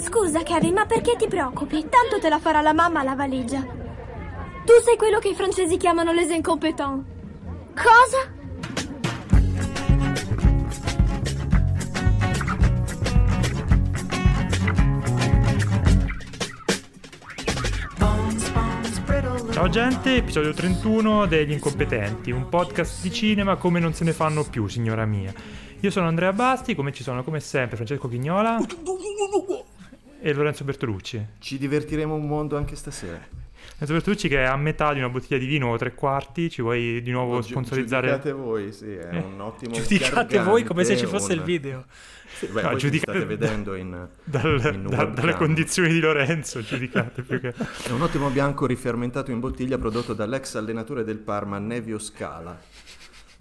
Scusa, Kevin, ma perché ti preoccupi? Tanto te la farà la mamma la valigia. Tu sei quello che i francesi chiamano les incompetents. Cosa? Ciao gente, episodio 31 degli incompetenti, un podcast di cinema come non se ne fanno più, signora mia. Io sono Andrea Basti, come ci sono come sempre Francesco Chignola e Lorenzo Bertolucci. Ci divertiremo un mondo anche stasera. Lorenzo Bertolucci che è a metà di una bottiglia di vino o tre quarti, ci vuoi di nuovo Gi- sponsorizzare? Giudicate voi, sì, è Eh. un ottimo Giudicate voi come se ci fosse il un- video. Sì, beh, No, giudicate state vedendo in... Dal- in da- dalle condizioni di Lorenzo, giudicate più che... È un ottimo bianco rifermentato in bottiglia prodotto dall'ex allenatore del Parma Nevio Scala,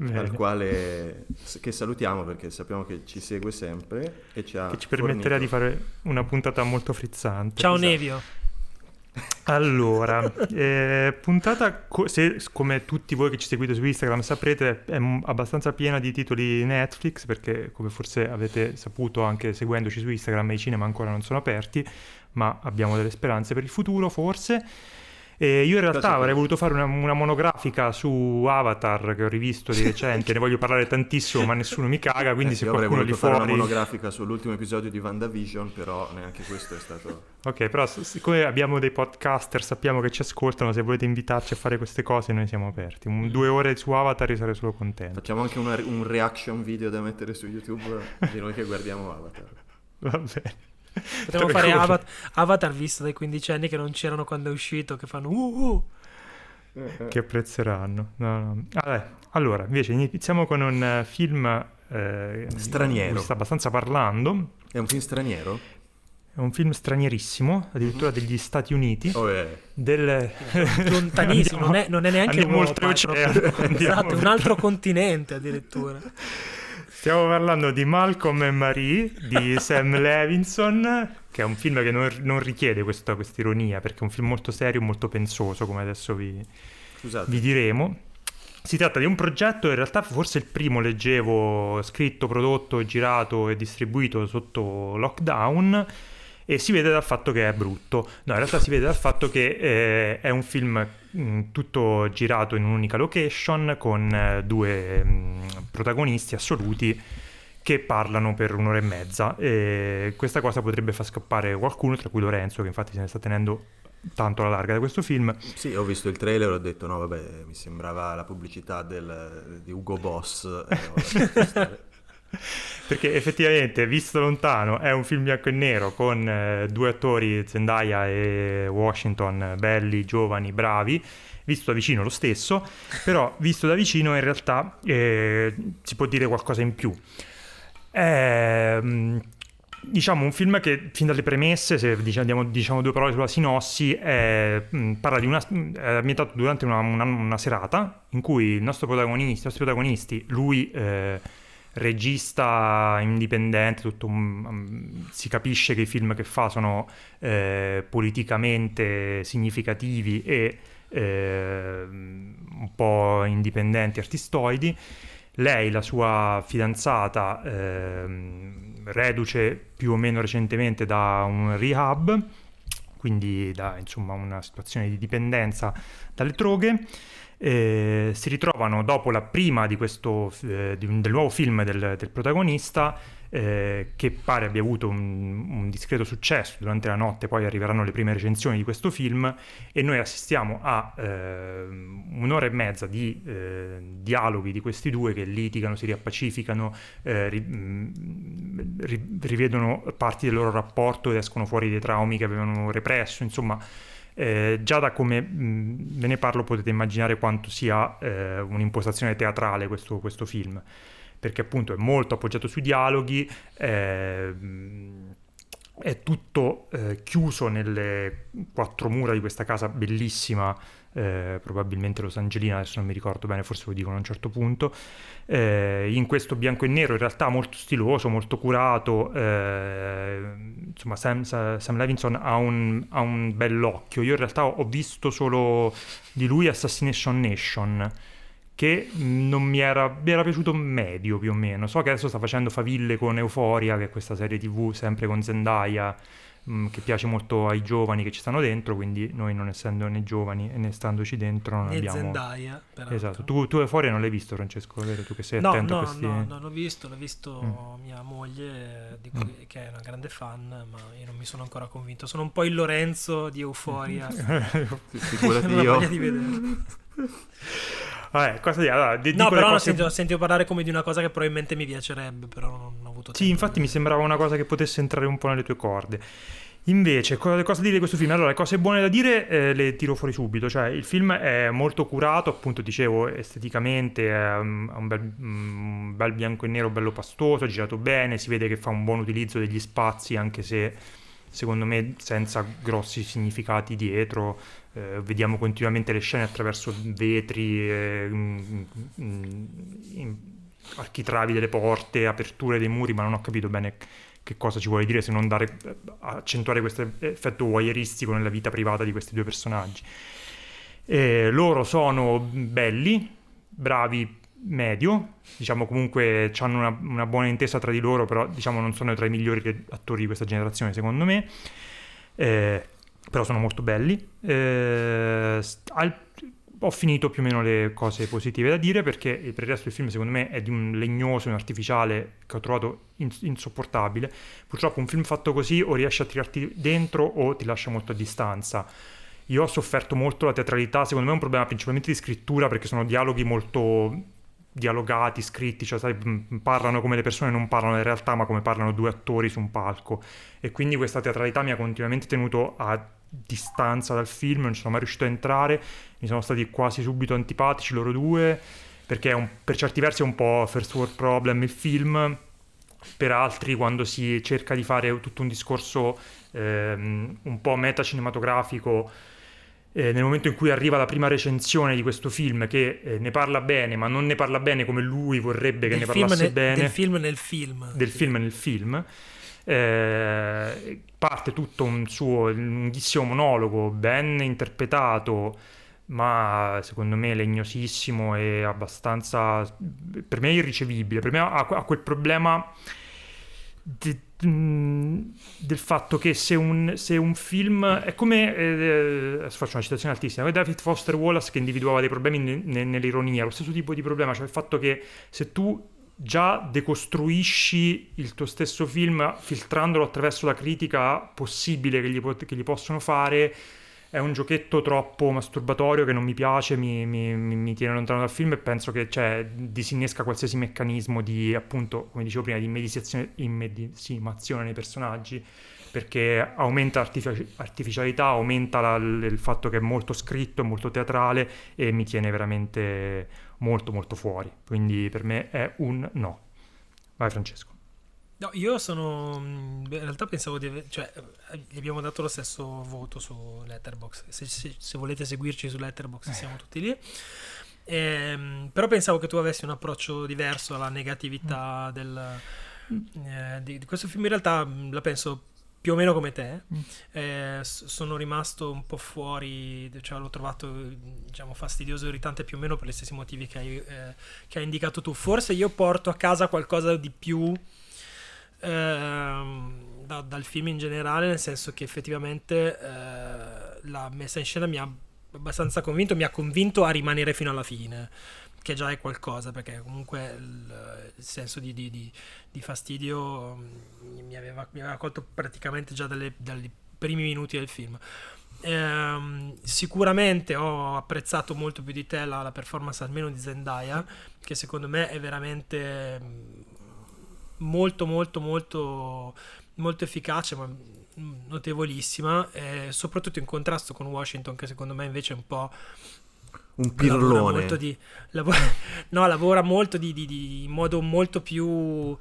Bene. al quale che salutiamo perché sappiamo che ci segue sempre e ci ha Che ci permetterà di fornito- fare una puntata molto frizzante. Ciao Esatto. Nevio. Allora, eh, puntata, co- se come tutti voi che ci seguite su Instagram saprete, è m- abbastanza piena di titoli Netflix, perché come forse avete saputo anche seguendoci su Instagram, i cinema ancora non sono aperti, ma abbiamo delle speranze per il futuro, forse. E io in realtà avrei voluto fare una, una monografica su Avatar che ho rivisto di recente, ne voglio parlare tantissimo, ma nessuno mi caga, quindi Eh, se io avrei qualcuno lì voluto fare fuori... una monografica sull'ultimo episodio di WandaVision, però neanche questo è stato... Ok, però siccome abbiamo dei podcaster, sappiamo che ci ascoltano, se volete invitarci a fare queste cose noi siamo aperti. Un- due ore su Avatar io sarei solo contento. Facciamo anche una- un reaction video da mettere su YouTube di noi che guardiamo Avatar. Va bene. Potremmo fare Avatar, Avatar visto dai quindicenni che non c'erano quando è uscito, che fanno uh, uh. Che apprezzeranno. No, no. Vabbè, allora, invece iniziamo con un eh, film... eh, Straniero. sta abbastanza parlando. È un film straniero? È un film stranierissimo, addirittura degli Stati Uniti. Oh, eh. Del... Lontanissimo, non, è, non è neanche andiamo Europa, è proprio- andiamo esatto, è un altro continente addirittura. Stiamo parlando di Malcolm e Marie di Sam Levinson, che è un film che non, non richiede questa ironia, perché è un film molto serio, molto pensoso, come adesso vi, vi diremo. Si tratta di un progetto, in realtà forse il primo leggevo scritto, prodotto, girato e distribuito sotto lockdown e si vede dal fatto che è brutto. No, in realtà si vede dal fatto che eh, è un film tutto girato in un'unica location con eh, due mh, protagonisti assoluti che parlano per un'ora e mezza e questa cosa potrebbe far scappare qualcuno, tra cui Lorenzo, che infatti se ne sta tenendo tanto alla larga da questo film. Sì, ho visto il trailer e ho detto no, vabbè, mi sembrava la pubblicità del- di Ugo Boss. eh. Perché effettivamente, visto lontano, è un film bianco e nero con eh, due attori, Zendaya e Washington, belli, giovani, bravi. Visto da vicino lo stesso, però visto da vicino in realtà eh, si può dire qualcosa in più. È, mm, diciamo un film che fin dalle premesse, se diciamo, diciamo due parole sulla sinossi, è, mm, parla di una, è ambientato durante una, una- una serata in cui il nostro protagonista, i nostri protagonisti, lui eh, regista indipendente, tutto um, si capisce che i film che fa sono eh, politicamente significativi e eh, un po' indipendenti, artistoidi. Lei, la sua fidanzata, ehm, reduce più o meno recentemente da un rehab, quindi da insomma, una situazione di dipendenza dalle droghe. Eh, si ritrovano dopo la prima di questo, eh, di un- del nuovo film del, del protagonista, eh, che pare abbia avuto un, un discreto successo. Durante la notte, poi arriveranno le prime recensioni di questo film e noi assistiamo a ehm, un'ora e mezza di eh, dialoghi di questi due che litigano, si riappacificano, eh, ri- mh, ri- rivedono parti del loro rapporto ed escono fuori dei traumi che avevano represso, insomma eh, già da come ve ne parlo potete immaginare quanto sia eh, un'impostazione teatrale questo, questo film, perché appunto è molto appoggiato sui dialoghi, eh, è tutto eh, chiuso nelle quattro mura di questa casa bellissima, eh, probabilmente Los Angelina, adesso non mi ricordo bene, forse lo dicono a un certo punto, eh, in questo bianco e nero in realtà molto stiloso, molto curato, eh, insomma Sam, Sam Levinson ha un, ha un bell'occhio, io in realtà ho visto solo di lui Assassination Nation, che non mi era, mi era piaciuto medio più o meno. So che adesso sta facendo faville con Euphoria, che è questa serie tv sempre con Zendaya, mh, che piace molto ai giovani che ci stanno dentro, quindi noi non essendo né giovani e né standoci dentro non E abbiamo... Zendaya, peraltro. Esatto, tu, tu Euphoria non l'hai visto Francesco, vero? Tu che sei No, attento no, a questi... no, non l'ho visto, l'ho visto Mm. mia moglie, di cui- che è una grande fan, ma io non mi sono ancora convinto. Sono un po' il Lorenzo di Euphoria. Figurati non ho io. voglia di vederlo. Vabbè, cosa dire? Allora, di- No, però ho cose- sentito, sentivo parlare come di una cosa che probabilmente mi piacerebbe, però non ho avuto tempo. Sì, infatti mi sembrava una cosa che potesse entrare un po' nelle tue corde. Invece, co- cosa dire di questo film? Allora, le cose buone da dire eh, le tiro fuori subito. Cioè, il film è molto curato, appunto, dicevo, esteticamente, um, un bel, un bel bianco e nero, bello pastoso, è girato bene, si vede che fa un buon utilizzo degli spazi, anche se secondo me senza grossi significati dietro. Eh, vediamo continuamente le scene attraverso vetri, eh, mm, mm, in- architravi delle porte, aperture dei muri, ma non ho capito bene che cosa ci vuole dire se non dare, eh, accentuare questo effetto voyeuristico nella vita privata di questi due personaggi. Eh, loro sono belli, bravi, medio, diciamo comunque hanno una, una buona intesa tra di loro, però diciamo non sono tra i migliori attori di questa generazione secondo me. Eh, però sono molto belli. Eh, al- ho finito più o meno le cose positive da dire perché per il resto il film secondo me è di un legnoso, un artificiale che ho trovato ins- insopportabile. Purtroppo un film fatto così o riesce a tirarti dentro o ti lascia molto a distanza. Io ho sofferto molto la teatralità, secondo me è un problema principalmente di scrittura perché sono dialoghi molto dialogati, scritti, cioè sai, m- parlano come le persone non parlano in realtà, ma come parlano due attori su un palco. E quindi questa teatralità mi ha continuamente tenuto a distanza dal film, non ci sono mai riuscito a entrare, mi sono stati quasi subito antipatici loro due, perché un- per certi versi è un po' first world problem il film, per altri quando si cerca di fare tutto un discorso ehm, un po' metacinematografico eh, nel momento in cui arriva la prima recensione di questo film che eh, ne parla bene ma non ne parla bene come lui vorrebbe che Del ne parlasse nel- bene Del film nel film. del film nel film. Eh, parte tutto un suo lunghissimo monologo, ben interpretato, ma secondo me legnosissimo e abbastanza per me irricevibile. Per me ha, ha quel problema de- mh, del fatto che se un, se un film è come eh, adesso faccio una citazione altissima come David Foster Wallace che individuava dei problemi ne- ne- nell'ironia lo stesso tipo di problema cioè il fatto che se tu già decostruisci il tuo stesso film filtrandolo attraverso la critica possibile che gli, che gli possono fare è un giochetto troppo masturbatorio che non mi piace, mi, mi- mi- tiene lontano dal film e penso che cioè, disinnesca qualsiasi meccanismo di, appunto, come dicevo prima, di immedesimazione nei personaggi, perché aumenta artificialità, aumenta la- il fatto che è molto scritto, molto teatrale e mi tiene veramente molto molto fuori. Quindi per me è un no. Vai Francesco. No, io sono. mh, In realtà pensavo di aver. cioè, eh, gli abbiamo dato lo stesso voto su Letterboxd. Se, se- se volete seguirci su Letterboxd, siamo tutti lì. Ehm, però pensavo che tu avessi un approccio diverso alla negatività del, eh, di, di questo film. In realtà mh, la penso più o meno come te. Mm. Eh, sono rimasto un po' fuori, cioè l'ho trovato diciamo fastidioso e irritante più o meno per gli stessi motivi che hai, eh, che hai indicato tu. Forse io porto a casa qualcosa di più ehm, da- dal film in generale, nel senso che effettivamente eh, la messa in scena mi ha abbastanza convinto, mi ha convinto a rimanere fino alla fine, che già è qualcosa, perché comunque il, il senso di, di- di- di fastidio mm, mi aveva, mi aveva colto praticamente già dalle- dai primi minuti del film. Ehm, sicuramente ho apprezzato molto più di te la, la performance almeno di Zendaya, che secondo me è veramente mm, molto molto molto molto efficace ma notevolissima eh, soprattutto in contrasto con Washington che secondo me invece è un po' Un lavora pirlone. molto di, lavora, no, lavora molto di, di- di- in modo molto più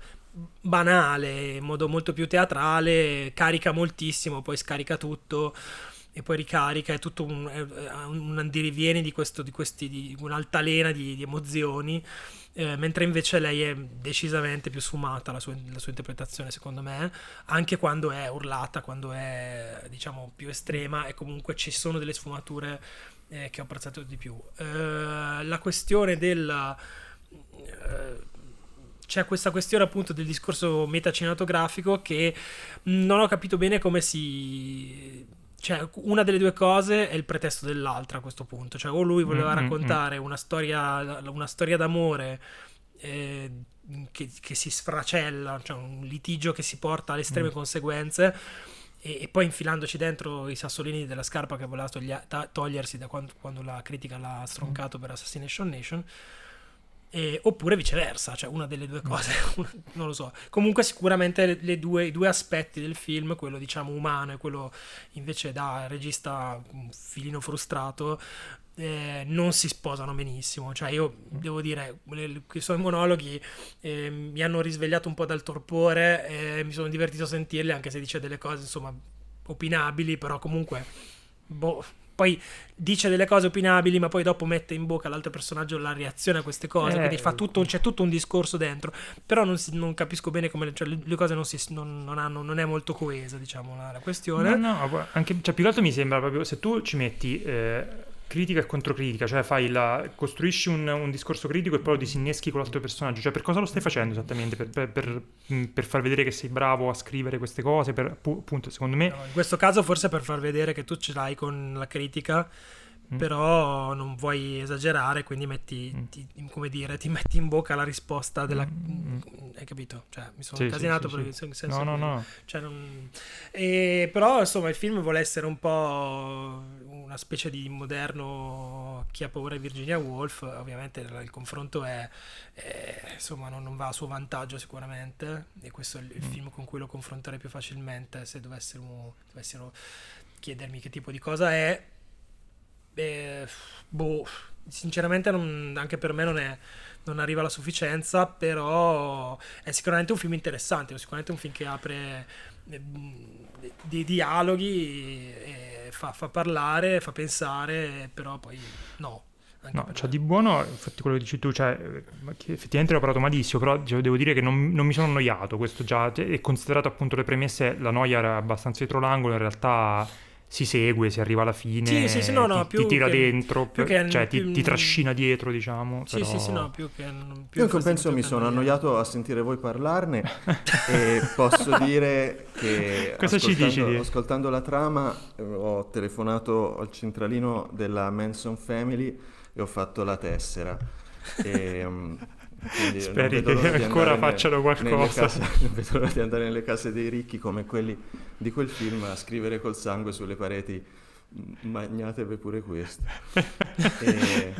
banale, in modo molto più teatrale, carica moltissimo, poi scarica tutto e poi ricarica, è tutto un, è un andirivieni di, questo, di questi, di un'altalena di, di emozioni, eh, mentre invece lei è decisamente più sfumata la sua, la sua interpretazione secondo me, anche quando è urlata, quando è diciamo più estrema e comunque ci sono delle sfumature eh, che ho apprezzato di più. Eh, la questione della... Eh, c'è questa questione appunto del discorso metacinematografico che non ho capito bene come si cioè una delle due cose è il pretesto dell'altra a questo punto cioè o lui voleva mm-hmm. raccontare una storia una storia d'amore eh, che, che, si sfracella cioè un litigio che si porta alle estreme mm. conseguenze e, e, poi infilandoci dentro i sassolini della scarpa che voleva togli- togliersi da quando, quando, la critica l'ha stroncato mm. per Assassination Nation e, oppure viceversa, cioè una delle due cose, non lo so. Comunque sicuramente le, le due, i due aspetti del film, quello diciamo umano e quello invece da regista un filino frustrato, eh, non si sposano benissimo. Cioè, io devo dire, i suoi monologhi eh, mi hanno risvegliato un po' dal torpore e mi sono divertito a sentirli, anche se dice delle cose, insomma, opinabili, però comunque, boh, poi dice delle cose opinabili, ma poi dopo mette in bocca all'altro personaggio la reazione a queste cose. Eh, quindi tutto, c'è tutto un discorso dentro. Però non, si, non capisco bene come cioè, le, le, cose non, si, non, non, hanno, non è molto coesa, diciamo, la, la questione. No, no, anche, cioè, più che altro mi sembra proprio se tu ci metti. Eh critica e controcritica, cioè fai la, costruisci un, un, discorso critico e poi lo disinneschi con l'altro personaggio, cioè per cosa lo stai facendo esattamente? Per, per, per, mm, per far vedere che sei bravo a scrivere queste cose, appunto secondo me... No, in questo caso forse per far vedere che tu ce l'hai con la critica Mm. però non vuoi esagerare, quindi metti, mm. ti, come dire, ti metti in bocca la risposta della... Mm. mm hai capito? Cioè, mi sono sì, incasinato sì, sì, sì. senso no, no, no. Cioè, non... e, però, insomma, il film vuole essere un po' una specie di moderno Chi ha paura di Virginia Woolf, ovviamente il confronto è, è insomma, non, non, va a suo vantaggio sicuramente, e questo è il, il mm. film con cui lo confronterei più facilmente se dovessero, dovessero chiedermi che tipo di cosa è eh, boh, sinceramente non, anche per me non, è, non arriva alla sufficienza, però è sicuramente un film interessante, è sicuramente un film che apre dei dialoghi, fa, fa, parlare, fa pensare, però poi no. No, cioè di buono, infatti quello che dici tu, cioè, effettivamente l'ho parlato malissimo, però cioè, devo dire che non, non, mi sono annoiato, questo già, e considerato appunto le premesse, la noia era abbastanza dietro l'angolo, in realtà si segue, si arriva alla fine, sì, sì, sì, no, no, ti, ti, tira che, dentro, per, che, cioè più, ti, ti, trascina dietro, diciamo. Sì, però... sì, sì, no, più che... Più Io in compenso mi sono annoiato a sentire voi parlarne e posso dire che Cosa ascoltando, ci dici? ascoltando la trama eh, ho telefonato al centralino della Manson Family e ho fatto la tessera. E, um, Speri che ancora facciano qualcosa. Case, non vedo l'ora di andare nelle case dei ricchi come quelli di quel film a scrivere col sangue sulle pareti. Magnatevi pure questo. e...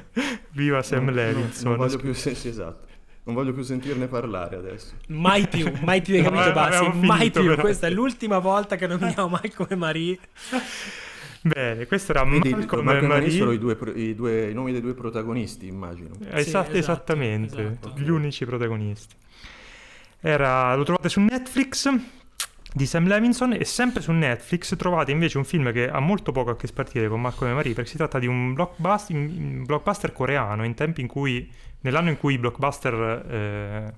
Viva Sam non, Levinson. Non, non voglio più, sì, esatto. Non voglio più sentirne parlare adesso. Mai più, mai più, hai capito, Bassi? Mai più. Però. Questa è l'ultima volta che nominiamo mai come Marie. Bene, questo era Vedi, Malcolm, Malcolm e Marie. sono i, due, i, due, i, nomi dei due protagonisti, immagino. Esatto, sì, esatto, esattamente, esatto. gli unici protagonisti. Era, lo trovate su Netflix di Sam Levinson e sempre su Netflix trovate invece un film che ha molto poco a che spartire con Malcolm e Marie perché si tratta di un blockbuster, un blockbuster coreano in tempi in cui, nell'anno in cui i blockbuster eh,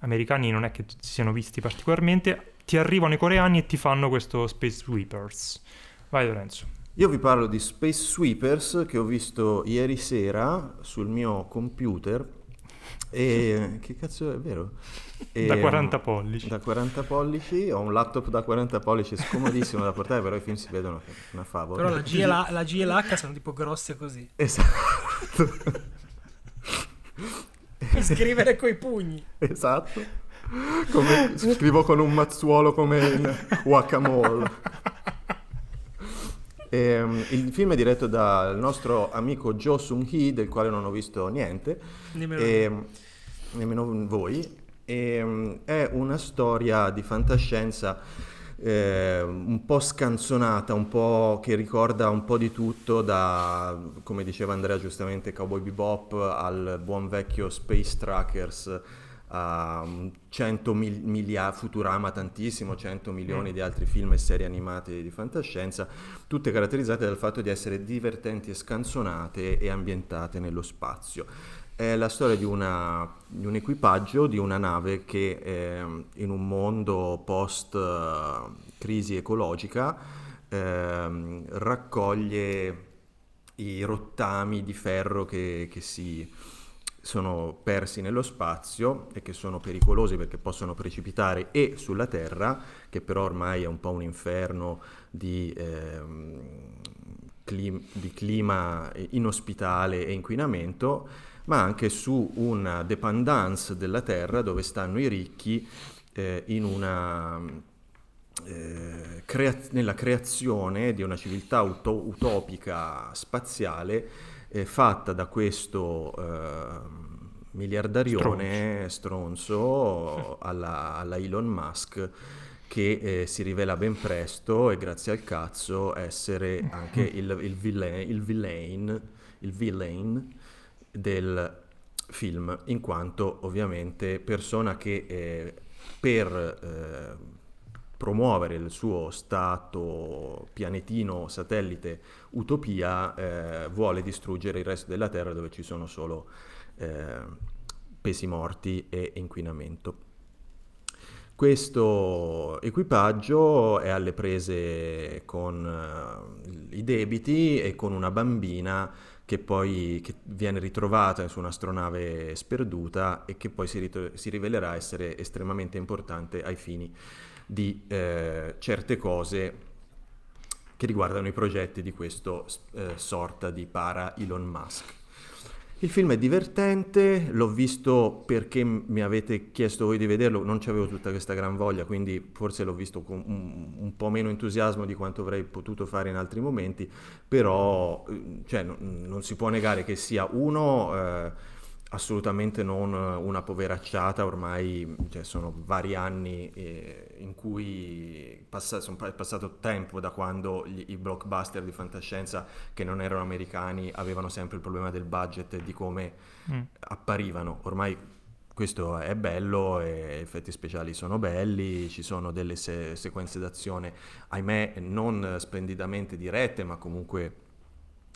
americani non è che si siano visti particolarmente, ti arrivano i coreani e ti fanno questo Space Sweepers. Vai Lorenzo. Io vi parlo di Space Sweepers che ho visto ieri sera sul mio computer e che cazzo è vero? E, da 40 pollici. Da 40 pollici, ho un laptop da 40 pollici scomodissimo da portare, però i film si vedono che è una favola. Però la, GL, la GLH sono tipo grosse così. Esatto. per scrivere coi pugni. Esatto. Come, scrivo con un mazzuolo come in Guacamole. E, um, il film è diretto dal nostro amico Jo Sung-hee, del quale non ho visto niente, nemmeno, e, nemmeno voi. E, um, è una storia di fantascienza eh, un po' scanzonata, un po' che ricorda un po' di tutto, da, come diceva Andrea giustamente, Cowboy Bebop al buon vecchio Space Trackers a 100 mil- miliardi, Futurama tantissimo, 100 milioni mm. di altri film e serie animate di fantascienza, tutte caratterizzate dal fatto di essere divertenti e scanzonate e ambientate nello spazio. È la storia di, una, di un equipaggio di una nave che eh, in un mondo post uh, crisi ecologica eh, raccoglie i rottami di ferro che, che si sono persi nello spazio e che sono pericolosi perché possono precipitare e sulla Terra, che però ormai è un po' un inferno di, ehm, clim- di clima inospitale e inquinamento, ma anche su una dependance della Terra dove stanno i ricchi eh, una, eh, crea- nella creazione di una civiltà uto- utopica spaziale eh, fatta da questo eh, miliardarione stronzo, alla, alla, Elon Musk che eh, si rivela ben presto e grazie al cazzo essere anche il, il, villain, il, villain, il villain del film, in quanto ovviamente persona che eh, per eh, promuovere il suo stato pianetino satellite utopia eh, vuole distruggere il resto della Terra dove ci sono solo eh, pesi morti e inquinamento. Questo equipaggio è alle prese con uh, i debiti e con una bambina che poi che viene ritrovata su un'astronave sperduta e che poi si, rit- si rivelerà essere estremamente importante ai fini di eh, certe cose che riguardano i progetti di questo eh, sorta di para Elon Musk. Il film è divertente, l'ho visto perché mi avete chiesto voi di vederlo, non avevo tutta questa gran voglia, quindi forse l'ho visto con un, un, po' meno entusiasmo di quanto avrei potuto fare in altri momenti, però eh, cioè, non, non si può negare che sia uno... Eh, assolutamente non una poveracciata, ormai cioè, sono vari anni eh, in cui passa, son, è passato tempo da quando gli, i blockbuster di fantascienza che non erano americani avevano sempre il problema del budget e di come mm. apparivano. Ormai questo è bello, e effetti speciali sono belli, ci sono delle se- sequenze d'azione, ahimè non splendidamente dirette, ma comunque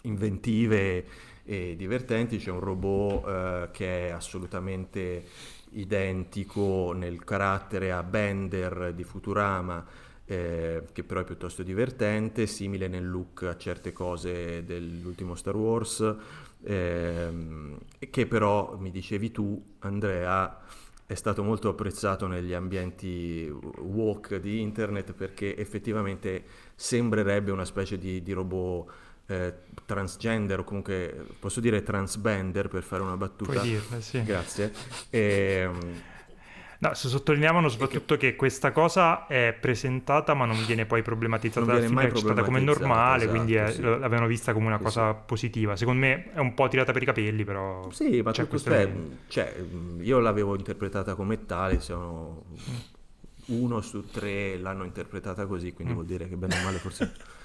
inventive e divertenti. C'è un robot eh, che è assolutamente identico nel carattere a Bender di Futurama, eh, che però è piuttosto divertente, simile nel look a certe cose dell'ultimo Star Wars, ehm, che però, mi dicevi tu, Andrea, è stato molto apprezzato negli ambienti walk di internet perché effettivamente sembrerebbe una specie di, di robot eh, transgender o comunque posso dire transbender per fare una battuta. Puoi dirle, sì. Grazie. E, ehm, No, sottolineavano soprattutto che... che... questa cosa è presentata ma non viene poi problematizzata non dal film, è accettata come normale, esatto, quindi è, sì. l'avevano vista come una sì, cosa sì. positiva. Secondo me è un po' tirata per i capelli, però... Sì, ma c'è questo è, cioè, io l'avevo interpretata come tale, sono uno su tre l'hanno interpretata così, quindi mm. vuol dire che bene o male forse...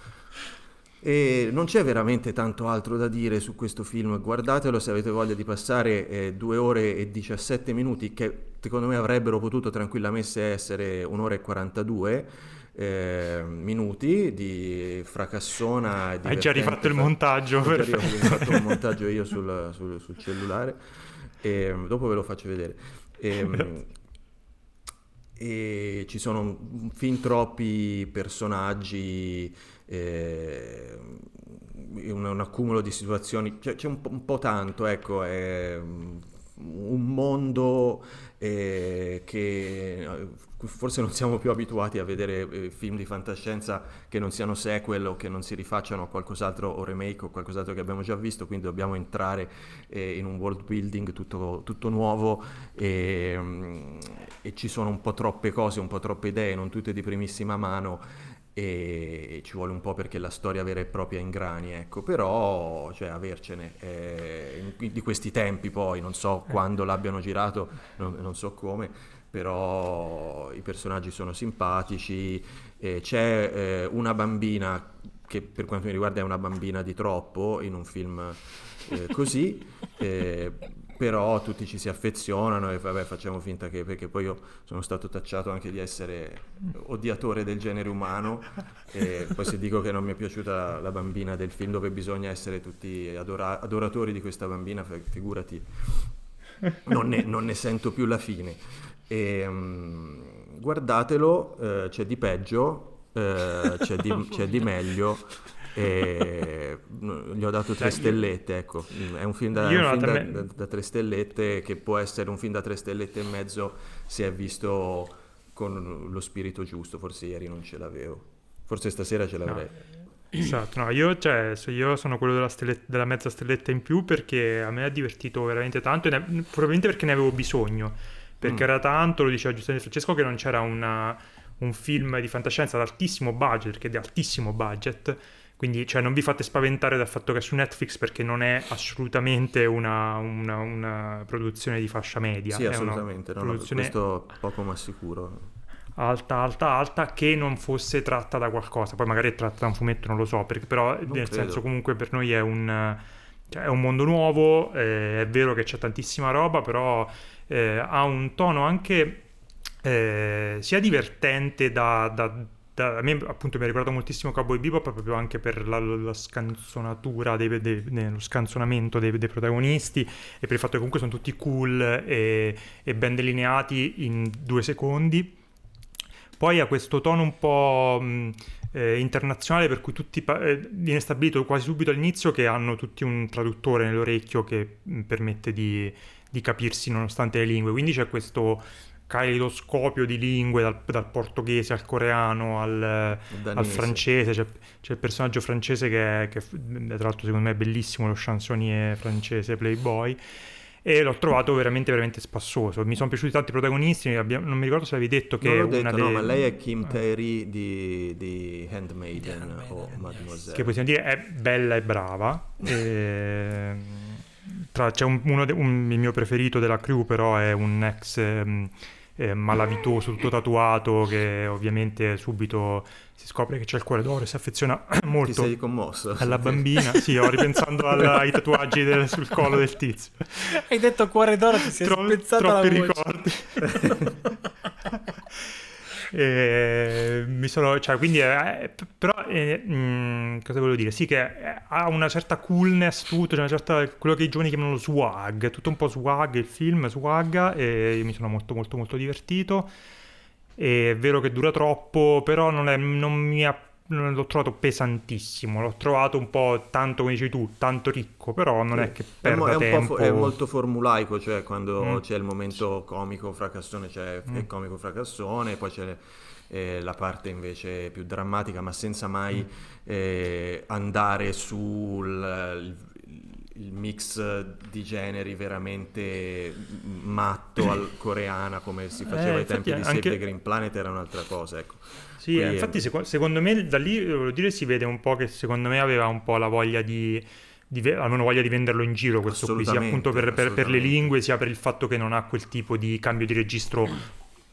E non c'è veramente tanto altro da dire su questo film, guardatelo se avete voglia di passare eh, 2 ore e 17 minuti, che secondo me avrebbero potuto tranquillamente essere un'ora e 42 eh, minuti di fracassona. Hai già rifatto il montaggio, Ho già rifatto il montaggio io sul, sul, sul cellulare, e, dopo ve lo faccio vedere. E, e ci sono fin troppi personaggi eh, un, un, accumulo di situazioni, c'è, c'è un, un, po' tanto, ecco, è un mondo eh, che eh, forse non siamo più abituati a vedere eh, film di fantascienza che non siano sequel o che non si rifacciano a qualcos'altro o remake o qualcos'altro che abbiamo già visto, quindi dobbiamo entrare eh, in un world building tutto, tutto nuovo e, e ci sono un po' troppe cose, un po' troppe idee, non tutte di primissima mano e ci vuole un po' perché la storia vera e propria ingrani, ecco, però cioè, avercene eh, di questi tempi poi, non so eh. quando l'abbiano girato, non, non, so come, però i personaggi sono simpatici, eh, c'è eh, una bambina che per quanto mi riguarda è una bambina di troppo in un film eh, così, però tutti ci si affezionano e vabbè facciamo finta che perché poi io sono stato tacciato anche di essere odiatore del genere umano e poi se dico che non mi è piaciuta la bambina del film dove bisogna essere tutti adora- adoratori di questa bambina figurati non ne, non ne sento più la fine. E, um, guardatelo eh, c'è di peggio eh, c'è, di, c'è di meglio e gli ho dato tre io- stellette, ecco. È un film, da, un film da, da- da tre stellette che può essere un film da tre stellette e mezzo se è visto con lo spirito giusto. Forse ieri non ce l'avevo. Forse stasera ce l'avrei. Esatto, no, io, cioè, io sono quello della, stelle- della mezza stelletta in più perché a me ha divertito veramente tanto, e ne- probabilmente perché ne avevo bisogno, perché Mm. era tanto, lo diceva giustamente Francesco, che non c'era una- un film di fantascienza ad altissimo budget, perché è di altissimo budget, quindi cioè, non vi fate spaventare dal fatto che è su Netflix perché non è assolutamente una, una- una produzione di fascia media, Sì, assolutamente. no, produzione questo poco ma sicuro. alta, alta, alta, che non fosse tratta da qualcosa. Poi magari è tratta da un fumetto, non lo so, perché però nel credo. senso comunque per noi è un, cioè, è un mondo nuovo, eh, è vero che c'è tantissima roba, però eh, ha un tono anche eh, sia divertente da... da- da- a me appunto mi ha ricordato moltissimo Cowboy Bebop proprio anche per la, la scanzonatura, dei, dei- ne- lo scanzonamento dei, dei protagonisti e per il fatto che comunque sono tutti cool e, e ben delineati in due secondi. Poi ha questo tono un po' mh, eh, internazionale per cui tutti pa- eh, viene stabilito quasi subito all'inizio che hanno tutti un traduttore nell'orecchio che mh, permette di, di capirsi nonostante le lingue. Quindi c'è questo caleidoscopio di lingue dal, dal portoghese al coreano al, al francese. C'è, c'è il personaggio francese che, è, che tra l'altro secondo me è bellissimo, lo chansonnier francese Playboy e l'ho trovato veramente veramente spassoso mi sono piaciuti tanti protagonisti abbiamo- non mi ricordo se avevi detto che non l'ho una detto, no, delle- ma lei è Kim Ah. Tairi di, di Handmaiden Handmaiden, o. Mademoiselle. che possiamo dire è bella e brava. E, tra- c'è un, uno de- un- il mio preferito della crew, però è un ex ehm, eh, malavitoso, tutto tatuato, che ovviamente subito si scopre che c'è il cuore d'oro e si affeziona Ti molto sei commosso? alla bambina. Sì, ho ripensando al- ai tatuaggi del- sul collo del tizio. Hai detto cuore d'oro, ti sei Tro- spezzata troppi la voce. ricordi. E mi sono, cioè, quindi, eh, però, eh, mh, cosa volevo dire? Sì, che eh, ha una certa coolness, tutto, una certa, quello che i giovani chiamano swag, tutto un po' swag, il film swagga, e mi sono molto, molto, molto divertito. È vero che dura troppo, però non, è- non mi ha, l'ho trovato pesantissimo, l'ho trovato un po' tanto, come dici tu, tanto ricco, però non è che È, mo- perda è un po' tempo. fo- è molto formulaico, cioè quando Mm. c'è il momento comico fracassone c'è Mm. il comico fracassone, poi c'è eh, la parte invece più drammatica, ma senza mai Mm. eh, andare sul il, mix di generi veramente matto al coreana come si faceva Eh, ai tempi di Save anche- the Green Planet era un'altra cosa, ecco. Sì, Qui eh, infatti seco- secondo me da lì, volevo dire, si vede un po' che secondo me aveva un po' la voglia di, di ve- almeno voglia di venderlo in giro questo qui, sia appunto per, per- per le lingue, sia per il fatto che non ha quel tipo di cambio di registro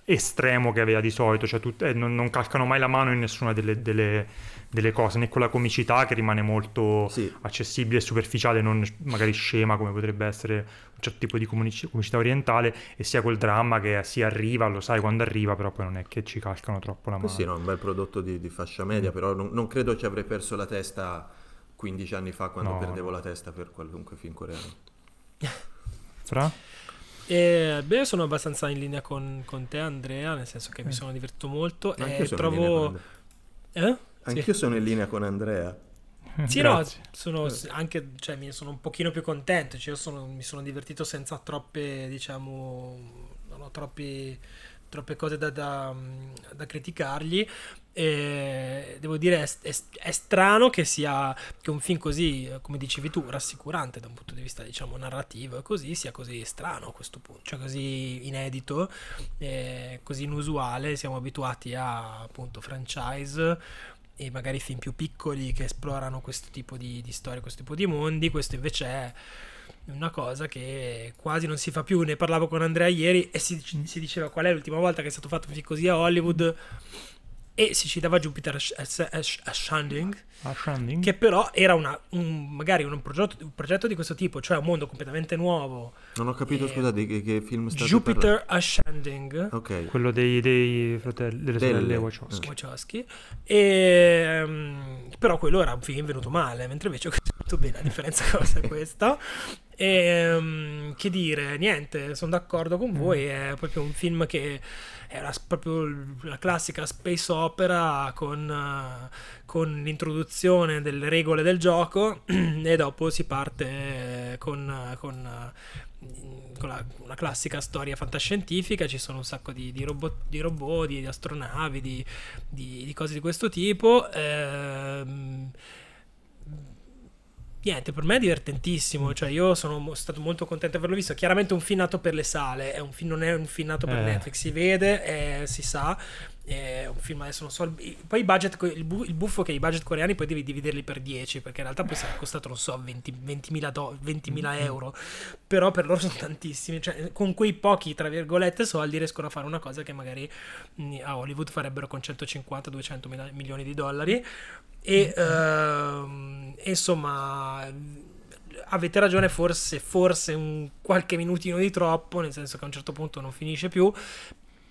estremo che aveva di solito, cioè tut- eh, non, non calcano mai la mano in nessuna delle, delle- delle cose, né con la comicità che rimane molto Sì. accessibile e superficiale, non magari scema come potrebbe essere un certo tipo di comunici- comicità orientale, e sia quel dramma che si arriva, lo sai quando arriva, però poi non è che ci calcano troppo la Eh mano. sì, no, un bel prodotto di, di fascia media, però non, non credo ci avrei perso la testa 15 anni fa quando No. perdevo la testa per qualunque film coreano. Fra? E, beh, io sono abbastanza in linea con, con te, Andrea, nel senso che mi sono divertito molto. Ma e anch'io sono in linea trovo. Eh? Sì. Anch'io sono in linea con Andrea. Sì, no, sono s- anche, cioè, mi sono un pochino più contento, cioè, io sono- mi sono divertito senza troppe, diciamo, non ho troppi, troppe cose da, da- da criticargli. E devo dire, è, è- è strano che sia che un film così, come dicevi tu, rassicurante da un punto di vista, diciamo, narrativo e così, sia così strano a questo punto, cioè così inedito, eh, così inusuale. Siamo abituati a appunto franchise e magari film più piccoli che esplorano questo tipo di, di storie, questo tipo di mondi. Questo invece è una cosa che quasi non si fa più. Ne parlavo con Andrea ieri e si, si diceva qual è l'ultima volta che è stato fatto così a Hollywood. E si citava Jupiter Ascending, Ascending? che però era una, un- magari un progetto, un progetto di questo tipo, cioè un mondo completamente nuovo. Non ho capito, Eh, scusa, di che, che film state Jupiter Ascending. parlando. Ok. Quello dei, dei fratelli, delle Delle. sorelle Wachowski. Wachowski e ehm, però quello era un film venuto male mentre invece questo è venuto bene la differenza cosa è questa E um, che dire, niente, sono d'accordo con voi, è proprio un film che la, proprio la classica space opera con, uh, con, l'introduzione delle regole del gioco e dopo si parte con, con, uh, con la, una classica storia fantascientifica, ci sono un sacco di, di, robot, di robot, di, astronavi, di, di, cose di questo tipo. Ehm, niente, per me è divertentissimo. Cioè, io sono stato molto contento di averlo visto. Chiaramente un film nato per le sale, è un film, non è un film nato per eh. Netflix. Si vede, eh, si sa. È un film adesso non so. Poi i budget, il, bu- il buffo che i budget coreani poi devi dividerli per 10, perché in realtà poi sarà costato, non so, 20, 20.000, do- 20.000 mm-hmm. euro. Però per loro sono tantissimi. Cioè, con quei pochi, tra virgolette, soldi riescono a fare una cosa che magari mm, a Hollywood farebbero con 150-200 milioni di dollari. E uh, insomma, avete ragione, forse, forse un qualche minutino di troppo, nel senso che a un certo punto non finisce più,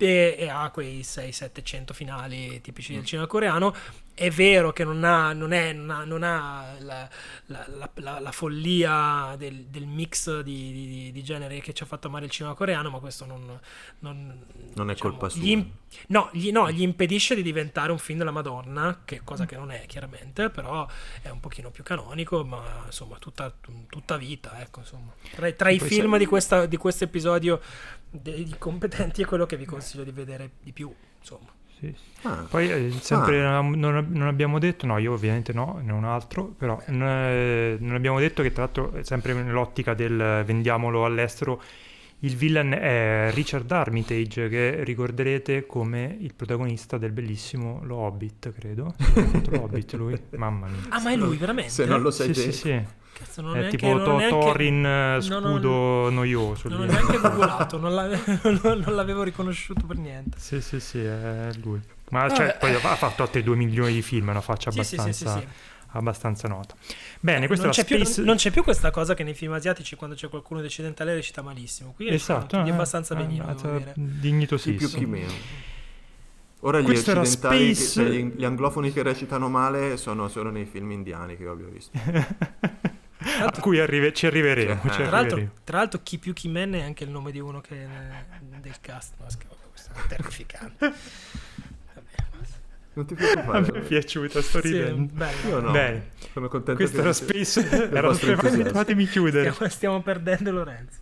e, e ha quei 6-700 finali tipici del mm. cinema coreano. È vero che non ha, non è, non ha, non ha la, la, la, la, follia del, del mix di, di, di, genere che ci ha fatto amare il cinema coreano, ma questo non, non, non è diciamo, colpa sua. Gli, no, gli, no, gli impedisce di diventare un film della Madonna, che cosa che non è chiaramente, però è un pochino più canonico, ma insomma tutta, tutta vita. Ecco, insomma. Tra, tra i film di, questa, di questo episodio dei competenti è quello che vi consiglio di vedere di più, insomma. Sì, Ah, Poi eh, sempre ah. non, non, abbiamo detto, no, io ovviamente no, ne un altro, però non, eh, non abbiamo detto che tra l'altro sempre nell'ottica del vendiamolo all'estero, il villain è Richard Armitage, che ricorderete come il protagonista del bellissimo Lo Hobbit, credo. Lo Hobbit lui, mamma mia. Ah, ma è lui veramente? Se non lo sai sì, sì, sì. Cazzo, non è neanche, tipo to- neanche... Thorin eh, scudo non, noioso. Non ho neanche googolato, non, non, l'avevo riconosciuto per niente. Sì, sì, sì, è lui. Ma cioè, eh, poi ha fatto altri 2 milioni di film, una faccia abbastanza... Sì, sì, sì, abbastanza nota. Bene, questa non è c'è Space... Più, non c'è più questa cosa che nei film asiatici quando c'è qualcuno decedentale recita malissimo. Qui esatto, è eh, abbastanza eh, benino, eh, dignitosissimo. Sì, più chi meno. Ora gli Questo occidentali, space... che, gli, gli, anglofoni che recitano male sono solo nei film indiani che io abbia visto. a cui arrive, ci arriveremo. Cioè, ci tra, L'altro, tra, L'altro, chi più chi men è anche il nome di uno che del cast. No, questo è terrificante. Non ti preoccupare. A me è piaciuta, sto ridendo. Sì, bello. Io no. Bene. Sono contento Questo era Space. era. Fatemi chiudere. Stiamo, stiamo perdendo Lorenzo.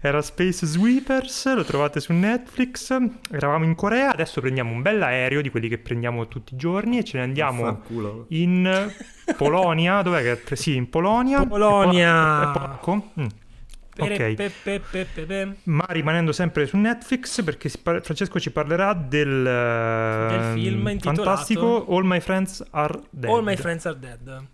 Era Space Sweepers, lo trovate su Netflix. Eravamo in Corea, adesso prendiamo un bel aereo di quelli che prendiamo tutti i giorni e ce ne andiamo in Polonia. Dov'è che? Sì, in Polonia. Polonia. È poco. Mm. Ok, ma rimanendo sempre su Netflix perché Francesco ci parlerà del, del film uh, fantastico All My Friends Are Dead. All My Friends Are Dead.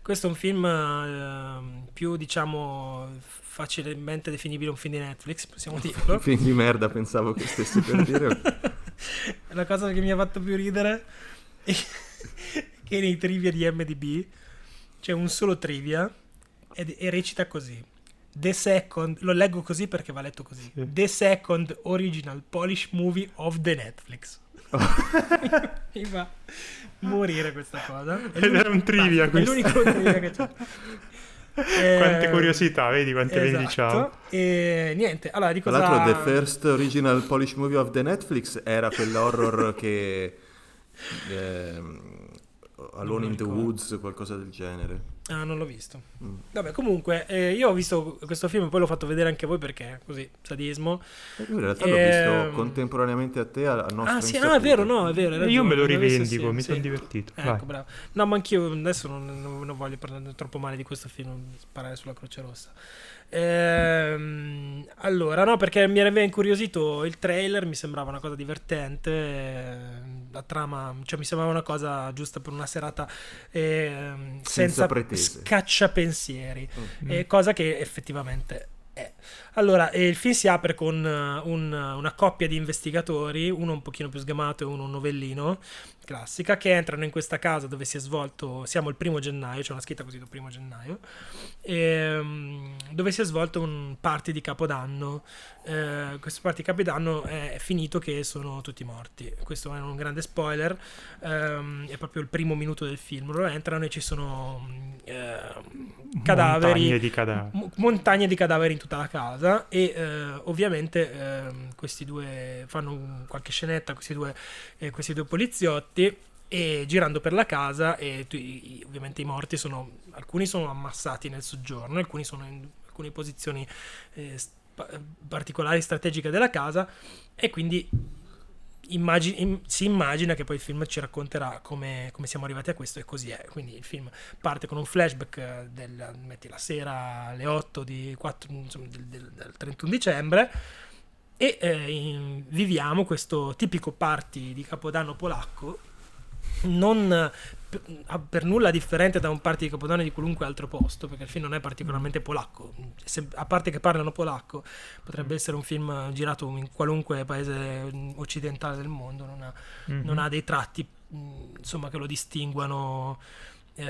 Questo è un film uh, più, diciamo, facilmente definibile un film di Netflix, possiamo dirlo. un film di merda, pensavo che stessi per dire. La cosa che mi ha fatto più ridere è che nei trivia di MDB c'è un solo trivia e, e recita così The Second, lo leggo così perché va letto così. Sì. The Second Original Polish Movie of the Netflix. Oh. Mi fa morire questa cosa. Ed era un trivia questo. È l'unico trivia che c'è. Quante eh, curiosità, vedi quante esatto. vendi ciao. E niente, allora di cosa... Tra l'altro The First Original Polish Movie of the Netflix era quell'horror che... Eh, Alone in the Woods, qualcosa del genere. Ah, non l'ho visto. Mm. Vabbè, comunque, eh, io ho visto questo film, poi l'ho fatto vedere anche a voi perché così, sadismo. Io in realtà e... l'ho visto ehm, contemporaneamente a te, al nostro Ah, sì, no, è vero, no, è vero. Io me lo rivendico, mi sì. sono divertito. Ecco, Vai. bravo. No, ma anch'io adesso non, non, voglio parlare troppo male di questo film, sparare sulla Croce Rossa. Ehm, allora, no, perché mi aveva incuriosito il trailer, mi sembrava una cosa divertente, eh, la trama, cioè mi sembrava una cosa giusta per una serata eh, senza, senza scacciapensieri, mm. eh, cosa che effettivamente è. Allora, il film si apre con uh, un, una coppia di investigatori, uno un pochino più sgamato e uno un novellino, classica, che entrano in questa casa dove si è svolto, siamo il primo gennaio, c'è una scritta così il primo gennaio, ehm, dove si è svolto un party di Capodanno. Eh, questo party di Capodanno è finito che sono tutti morti. Questo è un grande spoiler, ehm, è proprio il primo minuto del film. Loro entrano e ci sono eh, cadaveri, Montagne di cadaveri. mo- montagne di cadaveri in tutta la casa e eh, ovviamente ehm, questi due fanno un- qualche scenetta, questi due, eh, questi due poliziotti e girando per la casa e tu- i- ovviamente i morti sono alcuni sono ammassati nel soggiorno alcuni sono in alcune posizioni eh, spa- particolari strategiche della casa e quindi immagi- im- si immagina che poi il film ci racconterà come, come siamo arrivati a questo e così è. Quindi il film parte con un flashback eh, del, metti la sera alle 8 di 4, insomma, del, del- del 31 dicembre e eh, in- viviamo questo tipico party di Capodanno polacco non eh, per, nulla differente da un party di Capodanno di qualunque altro posto perché il film non è particolarmente polacco Se- a parte che parlano polacco potrebbe essere un film girato in qualunque paese mm, occidentale del mondo non ha, Mhm. non ha dei tratti mh, insomma che lo distinguano eh,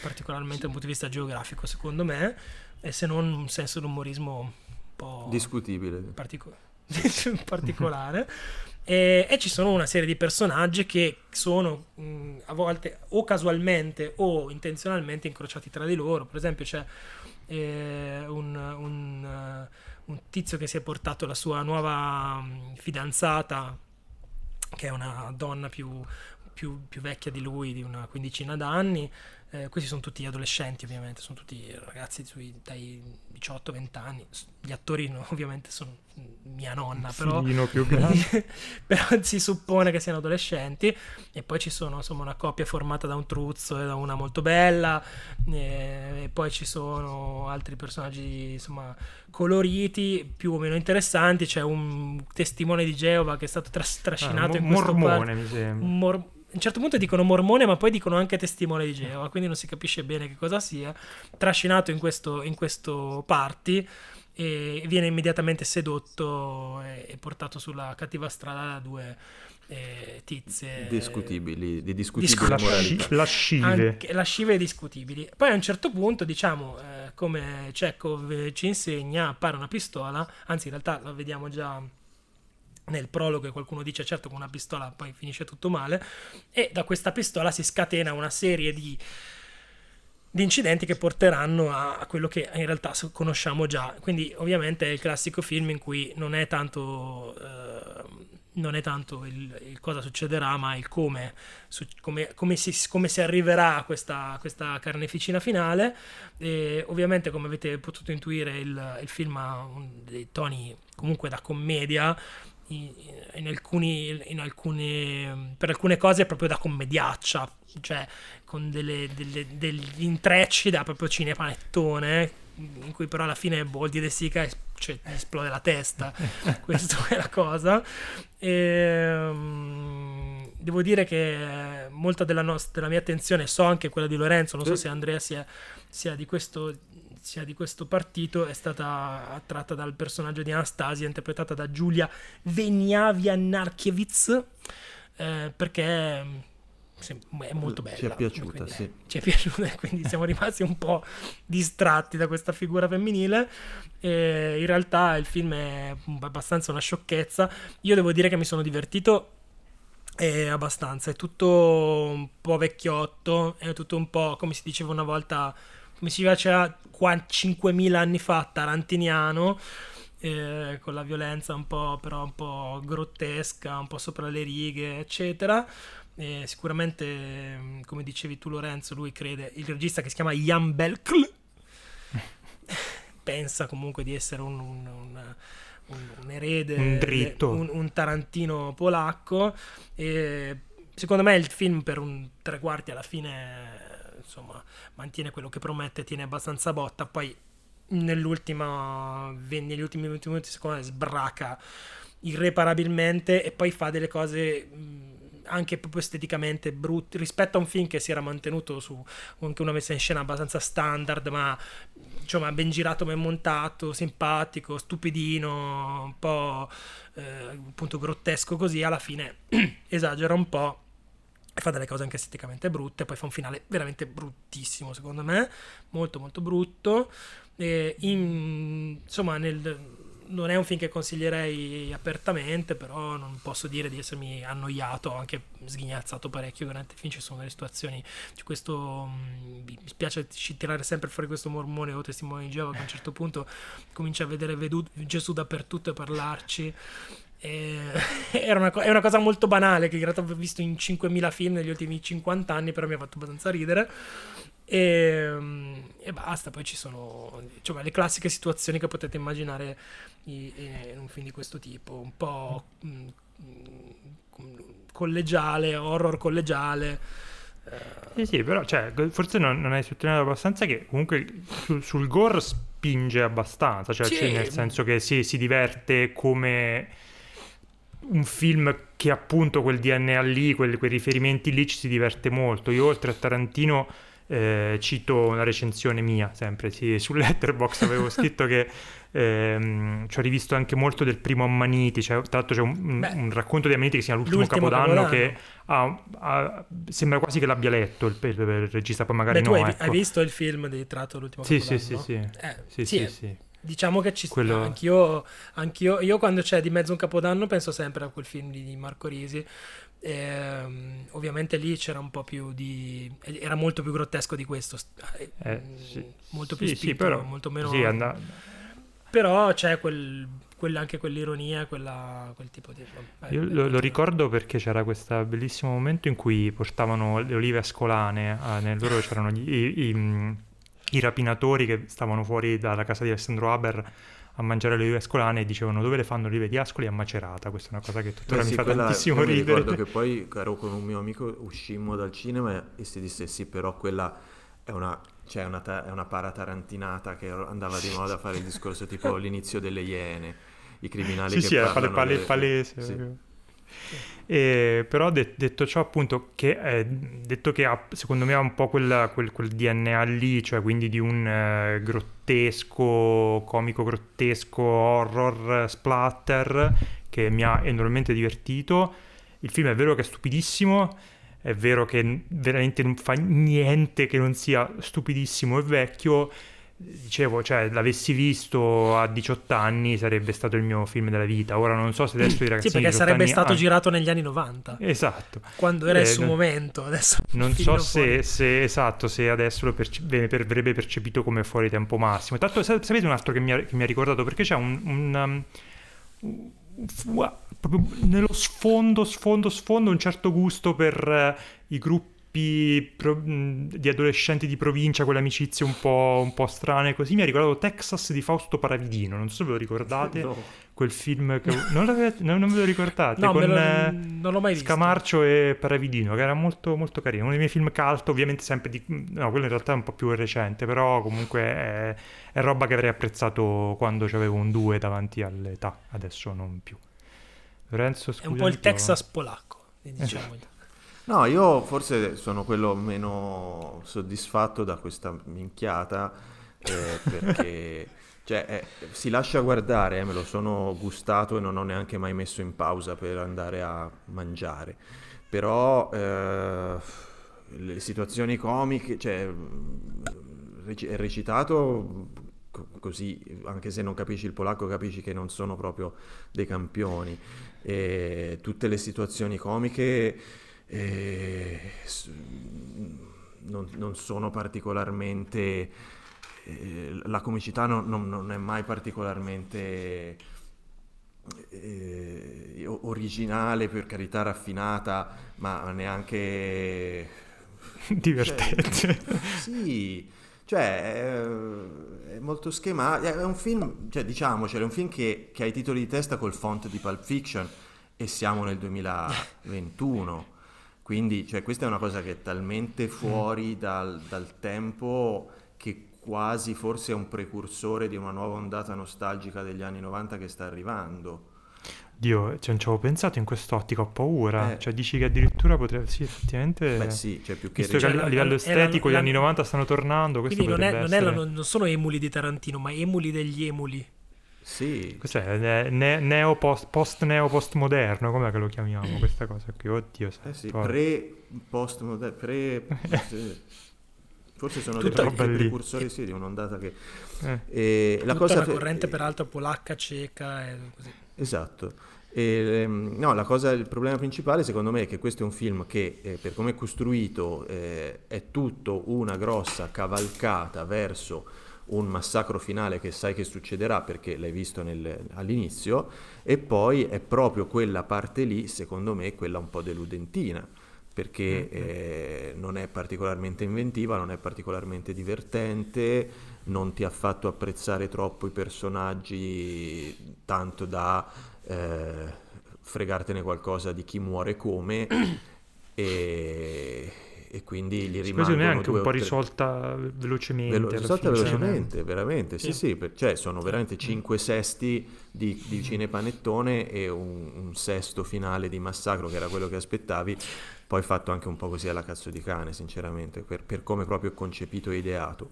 particolarmente dal punto di vista geografico secondo me e se non un senso d'umorismo un po' Discutibile. partico- particolare. E, e ci sono una serie di personaggi che sono mh, a volte o casualmente o intenzionalmente incrociati tra di loro. Per esempio, c'è eh, un, un, eh, un tizio che si è portato la sua nuova mh, fidanzata, che è una donna più, più- più vecchia di lui, di una quindicina d'anni. Eh, questi sono tutti adolescenti, ovviamente, sono tutti ragazzi sui, dai 18-20 anni. Gli attori, no, ovviamente, sono mia nonna, però, però si suppone che siano adolescenti. E poi ci sono insomma una coppia formata da un truzzo e da una molto bella. eh, E poi ci sono altri personaggi insomma coloriti, più o meno interessanti. C'è un testimone di Geova che è stato tras- trascinato Ah, in mo- questo mormone, par- mi sembra. mor- a un certo punto dicono mormone, ma poi dicono anche testimone di Geova, quindi non si capisce bene che cosa sia. Trascinato in questo, in questo party e viene immediatamente sedotto e, e portato sulla cattiva strada da due eh, tizie Discutibili, di discutibile. Lasci- lascive. lascive discutibili. Poi a un certo punto, diciamo, eh, come Chekhov ci insegna, appare una pistola, anzi in realtà la vediamo già nel prologo e qualcuno dice certo con una pistola poi finisce tutto male e da questa pistola si scatena una serie di, di incidenti che porteranno a, quello che in realtà conosciamo già. Quindi ovviamente è il classico film in cui non è tanto eh, non è tanto il, il cosa succederà ma il come su- come, come si, come si arriverà a questa, questa carneficina finale. E ovviamente come avete potuto intuire il, il film ha un- dei toni comunque da commedia in, in alcuni, in alcune, per alcune cose è proprio da commediaccia, cioè con delle- delle- degli intrecci da proprio cinepanettone, in cui però alla fine Boldi De Sica cioè, gli esplode la testa, questa è la cosa. Ehm, devo dire che molta della, nos- della mia attenzione, so anche quella di Lorenzo, non so se Andrea sia, sia di questo sia di questo partito è stata attratta dal personaggio di Anastasia interpretata da Giulia Veniavia-Narkiewicz eh, perché mm, è molto bella Ci è piaciuta, quindi, sì. ci è piaciuta quindi siamo rimasti un po' distratti da questa figura femminile. E in realtà il film è abbastanza una sciocchezza. Io devo dire che mi sono divertito è abbastanza, è tutto un po' vecchiotto, è tutto un po' come si diceva una volta, come si faceva qua 5.000 anni fa, tarantiniano, eh, con la violenza un po' però un po' grottesca, un po' sopra le righe, eccetera. E sicuramente, mm, come dicevi tu Lorenzo, lui crede, il regista che si chiama Jan Belkl, pensa comunque di essere un, un- un- un- erede, Un dritto. un, un tarantino polacco. E secondo me il film per un tre quarti alla fine insomma mantiene quello che promette, tiene abbastanza botta, poi nell'ultima negli ultimi 20 minuti secondo me sbraca irreparabilmente e poi fa delle cose anche proprio esteticamente brutte rispetto a un film che si era mantenuto su anche una messa in scena abbastanza standard ma insomma ben girato ben montato simpatico stupidino un po' eh, appunto grottesco così alla fine esagera un po' e fa delle cose anche esteticamente brutte, poi fa un finale veramente bruttissimo secondo me, molto molto brutto. In, insomma, nel, non è un film che consiglierei apertamente, però non posso dire di essermi annoiato, ho anche sghignazzato parecchio durante il film, ci sono delle situazioni, c'è questo, mm, mi spiace tirare sempre fuori questo mormone o testimone di Geova che a un certo punto comincia a vedere vedu- Gesù dappertutto e parlarci era una, è una cosa molto banale che in realtà ho visto in 5.000 film negli ultimi 50 anni, però mi ha fatto abbastanza ridere. E, e basta, poi ci sono cioè, le classiche situazioni che potete immaginare in, un film di questo tipo, un po' mm, collegiale, horror collegiale. Sì, sì, però cioè, forse non, non hai sottolineato abbastanza che comunque sul, sul gore spinge abbastanza, cioè, sì. nel senso che sì, si diverte come un film che appunto quel DNA lì, quel, quei riferimenti lì ci si diverte molto. Io oltre a Tarantino eh, cito una recensione mia, sempre sì, su Letterboxd avevo scritto che ehm, ci ho rivisto anche molto del primo Ammaniti, cioè, tra l'altro c'è un, un, racconto di Ammaniti che si chiama L'ultimo, L'ultimo capodanno, capodanno, che ha, ha, sembra quasi che l'abbia letto il, il, il regista, poi magari Beh, no. hai, ecco. hai, visto il film di tratto L'ultimo sì, capodanno? Sì, sì, sì. Eh, sì, sì, sì, sì. Diciamo che ci Quello... sta, anch'io, anch'io, io quando c'è di mezzo un capodanno penso sempre a quel film di Marco Risi. E, um, ovviamente lì c'era un po' più di. era molto più grottesco di questo, eh, sì. molto più sì, spinto, sì, però, molto meno. Sì, and- però c'è quel, quel, anche quell'ironia, quella, quel tipo di. Beh, Io lo, lo, ricordo perché c'era questo bellissimo momento in cui portavano le olive ascolane, eh, nel loro c'erano gli, i, i i rapinatori che stavano fuori dalla casa di Alessandro Haber a mangiare le olive ascolane e dicevano dove le fanno le olive di Ascoli? A Macerata. Questa è una cosa che tuttora mi sì, fa quella, tantissimo ridere mi ricordo che poi ero con un mio amico uscimmo dal cinema e si disse sì però quella è una, cioè una, è una paratarantinata che andava di moda a fare il discorso tipo l'inizio delle iene i criminali sì, che sì, parlano pale, delle... palese sì. E, però de- detto ciò appunto che, eh, detto che ha, secondo me ha un po' quel, quel, quel DNA lì cioè quindi di un eh, grottesco comico grottesco horror splatter che mi ha enormemente divertito. Il film è vero che è stupidissimo è vero che veramente non fa niente che non sia stupidissimo e vecchio dicevo, cioè, l'avessi visto a 18 anni sarebbe stato il mio film della vita. Ora non so se adesso i ragazzini Sì, perché sarebbe anni, stato ah, girato negli anni 90. Esatto. Quando era eh, il suo non, momento, adesso Non so se, se, esatto, se adesso lo perce- verrebbe percepito come fuori tempo massimo. Tanto sapete un altro che mi ha, che mi ha ricordato perché c'è un, un um, proprio nello sfondo, sfondo, sfondo un certo gusto per uh, i gruppi di adolescenti di provincia, quelle amicizie un po', un po' strane così. Mi ha ricordato Texas di Fausto Paravidino, non so se ve lo ricordate. No. Quel film che... Non, non, non ve lo ricordate? No, con lo, non l'ho mai visto. Scamarcio e Paravidino, che era molto, molto carino. Uno dei miei film cult, ovviamente sempre di... No, quello in realtà è un po' più recente, però comunque è, è roba che avrei apprezzato quando avevo un 2 davanti all'età, adesso non più. Lorenzo, È un po' il Texas polacco, diciamo. Esatto. No, io forse sono quello meno soddisfatto da questa minchiata eh, perché cioè, eh, si lascia guardare, eh, me lo sono gustato e non ho neanche mai messo in pausa per andare a mangiare. Però eh, le situazioni comiche, cioè, è recitato così, anche se non capisci il polacco, capisci che non sono proprio dei campioni. E tutte le situazioni comiche eh, non, non, sono particolarmente... Eh, la comicità non, non, non, è mai particolarmente eh, originale, per carità raffinata, ma neanche... Divertente. Cioè, sì, cioè è, è molto schematico, è un film, cioè diciamocelo, è un film che, che ha i titoli di testa col font di Pulp Fiction e siamo nel 2021. Quindi cioè, questa è una cosa che è talmente fuori dal, dal tempo che quasi forse è un precursore di una nuova ondata nostalgica degli anni 90 che sta arrivando. Dio, cioè, non ci avevo pensato in quest'ottica, ho paura. Eh. Cioè, dici che addirittura potrebbe... Sì, effettivamente... Beh sì, cioè più che... Visto che a livello estetico la, gli anni 90 stanno tornando, questo Quindi non, è, non, essere... è la, non sono emuli di Tarantino, ma emuli degli emuli. Sì. Cos'è? Ne- neo post, post neo postmoderno, com'è che lo chiamiamo questa cosa qui? Oddio, Eh sì, pre post pre forse sono Tutta dei, precursori sì, di un'ondata che Eh. e la cosa una fe- corrente peraltro polacca, ceca e così. Esatto. E, ehm, no, la cosa, il problema principale secondo me è che questo è un film che eh, per come è costruito eh, è tutto una grossa cavalcata verso un massacro finale che sai che succederà perché l'hai visto nel- all'inizio e poi è proprio quella parte lì secondo me quella un po' deludentina perché eh, non è particolarmente inventiva, non è particolarmente divertente, non ti ha fatto apprezzare troppo i personaggi tanto da eh, fregartene qualcosa di chi muore come e, e quindi Sì, rimangono me è anche un po' o tre- risolta velocemente. Velo- risolta velocemente, veramente, sì, Sì. sì, per- cioè sono veramente 5 sesti di, di cinepanettone e un, un sesto finale di massacro che era quello che aspettavi, poi fatto anche un po' così alla cazzo di cane, sinceramente, per, per come proprio è concepito e ideato.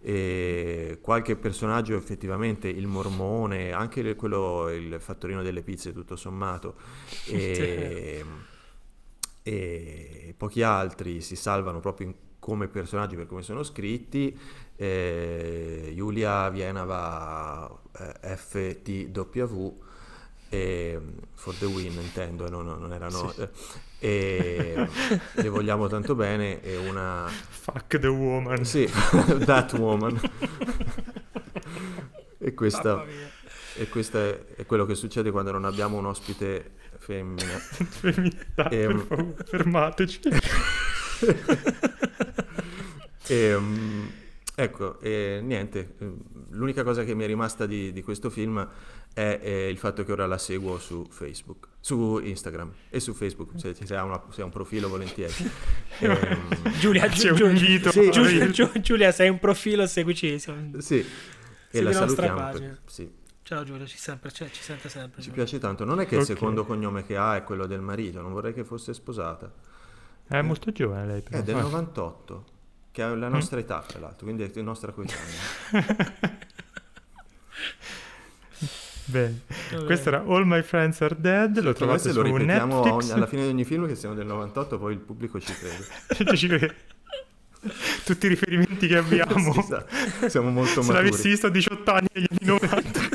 E qualche personaggio effettivamente, il mormone, anche quello, il fattorino delle pizze tutto sommato, e, e pochi altri si salvano proprio in- come personaggi per come sono scritti. Eh, Giulia Vienava eh, FTW e for the win intendo, no, no, non erano eh, e le vogliamo tanto bene e una Fuck the woman. sì, that woman e questa e questo è quello che succede quando non abbiamo un ospite femmina Femminilità, Ehm. per favore, fermateci. E, mm, ecco, e niente, mm, l'unica cosa che mi è rimasta di, di questo film è, è il fatto che ora la seguo su Facebook, su Instagram e su Facebook, se, se ha, una- se ha un profilo volentieri. Ehm, Giulia, C'è Giu- un invito. Sì. Giulia, Giu- Giulia, sei un profilo, seguici. sì, e Segui la la nostra salutiamo. per- pagina. Ciao Giulia, ci, sempre, ci, ci sente sempre. ci piace tanto. Non è che il Ok. secondo cognome che ha è quello del marito, non vorrei che fosse sposata. È molto giovane lei, però. È del Vabbè. 98, che ha la nostra età, tra l'altro, quindi è la nostra coetanea. Bene. Questo era All My Friends Are Dead, lo trovate se su lo ripetiamo Netflix. ogni- alla fine di ogni film che siamo del 98, poi il pubblico ci crede. Ci crede. Tutti i riferimenti che abbiamo. Sì. Siamo molto Se maturi. l'avessi visto a 18 anni negli anni 90.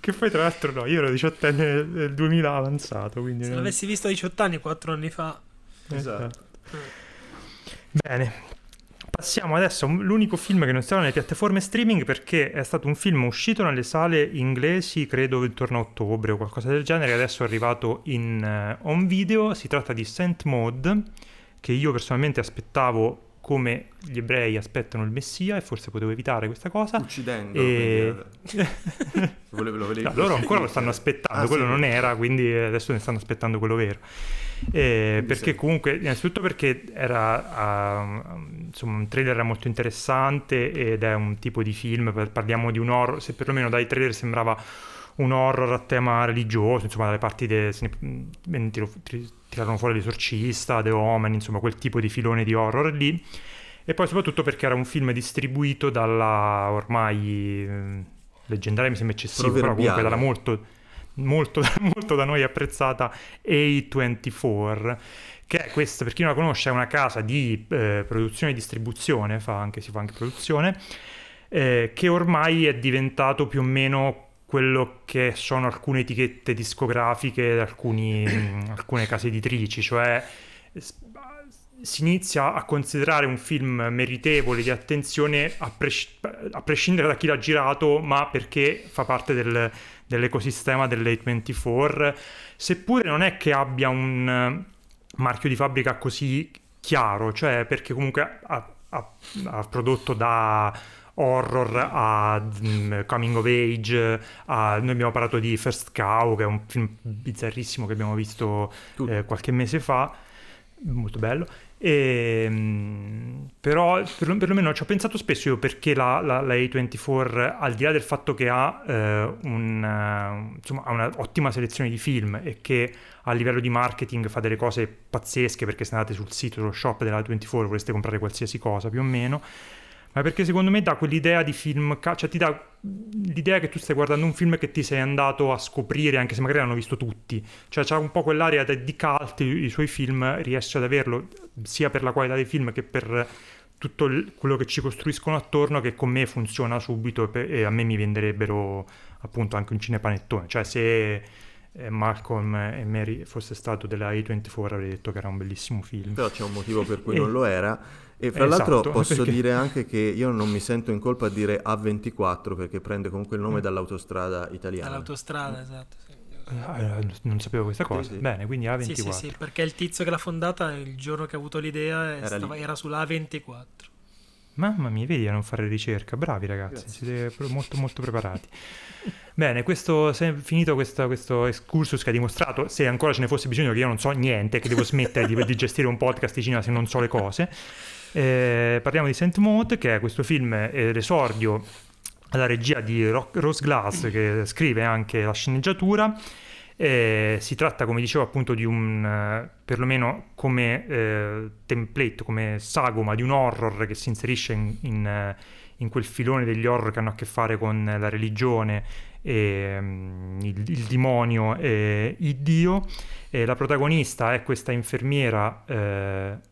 Che poi tra l'altro no, io ero 18 anni nel nel 2000 avanzato, quindi... Se l'avessi visto a 18 anni, 4 anni fa. Esatto. Bene. Passiamo adesso all'unico film che non stava nelle piattaforme streaming perché è stato un film uscito nelle sale inglesi, credo intorno a ottobre o qualcosa del genere, e adesso è arrivato in eh, home video. Si tratta di Saint Maud, che io personalmente aspettavo come gli ebrei aspettano il Messia e forse potevo evitare questa cosa. Uccidendo. E- eh, volevo- lo volevi- No, loro ancora lo stanno aspettando, Ah, quello sì. non era, quindi adesso ne stanno aspettando quello vero. Eh, perché sei- comunque, innanzitutto perché era ah, insomma un trailer molto interessante ed è un tipo di film, parliamo di un horror, se perlomeno dai trailer sembrava un horror a tema religioso, insomma dalle parti de, se ne, ne tiro- tirarono fuori l'esorcista, The Omen, insomma quel tipo di filone di horror lì. E poi soprattutto perché era un film distribuito dalla ormai eh, leggendaria, mi sembra eccessivo, però comunque dalla molto, molto, molto da noi apprezzata A24, che è questa, per chi non la conosce, è una casa di eh, produzione e distribuzione, fa anche, si fa anche produzione, eh, che ormai è diventato più o meno quello che sono alcune etichette discografiche, di alcuni, alcune case editrici, cioè si inizia a considerare un film meritevole di attenzione a, pres- a prescindere da chi l'ha girato, ma perché fa parte del- dell'ecosistema dell'A24, seppure non è che abbia un eh, marchio di fabbrica così chiaro, cioè perché comunque ha, ha- ha prodotto da horror a mm, coming of age, a- noi abbiamo parlato di First Cow, che è un film bizzarrissimo che abbiamo visto eh, qualche mese fa, molto bello. E, mm, però per- perlomeno ci ho pensato spesso io perché la, la, la A24 al di là del fatto che ha, eh, un, insomma, ha un'ottima selezione di film e che a livello di marketing fa delle cose pazzesche perché se andate sul sito, sullo shop della A24 vorreste comprare qualsiasi cosa più o meno ma perché secondo me dà quell'idea di film, cioè ti dà l'idea che tu stai guardando un film che ti sei andato a scoprire, anche se magari l'hanno visto tutti, cioè c'ha un po' quell'area di cult, i suoi film riesce ad averlo sia per la qualità dei film che per tutto il, quello che ci costruiscono attorno che con me funziona subito e, e a me mi venderebbero appunto anche un cinepanettone, cioè se eh, Malcolm e Mary fosse stato della A24 avrei detto che era un bellissimo film. Però c'è un motivo per cui e... non lo era. E fra esatto, l'altro posso perché... dire anche che io non mi sento in colpa a dire A24 perché prende comunque il nome mm. dall'autostrada italiana. Dall'autostrada, esatto. Sì. Ah, non sapevo questa cosa. Sì, sì. Bene, quindi A24. Sì, sì, sì, perché il tizio che l'ha fondata il giorno che ha avuto l'idea era, stava, era sull'A24. Mamma mia, vedi a non fare ricerca. Bravi ragazzi, Grazie. siete molto molto preparati. Bene, questo, finito questo, questo excursus che ha dimostrato, se ancora ce ne fosse bisogno, che io non so niente, che devo smettere di, di, gestire un podcast di cinema se non so le cose, eh, parliamo di Saint Maud, che è questo film, eh, l'esordio alla regia di Rose Glass, che scrive anche la sceneggiatura. Eh, si tratta, come dicevo, appunto di un, eh, perlomeno come eh, template, come sagoma di un horror che si inserisce in, in, in, quel filone degli horror che hanno a che fare con la religione e, um, il, il, demonio e il dio. E la protagonista è questa infermiera. Eh...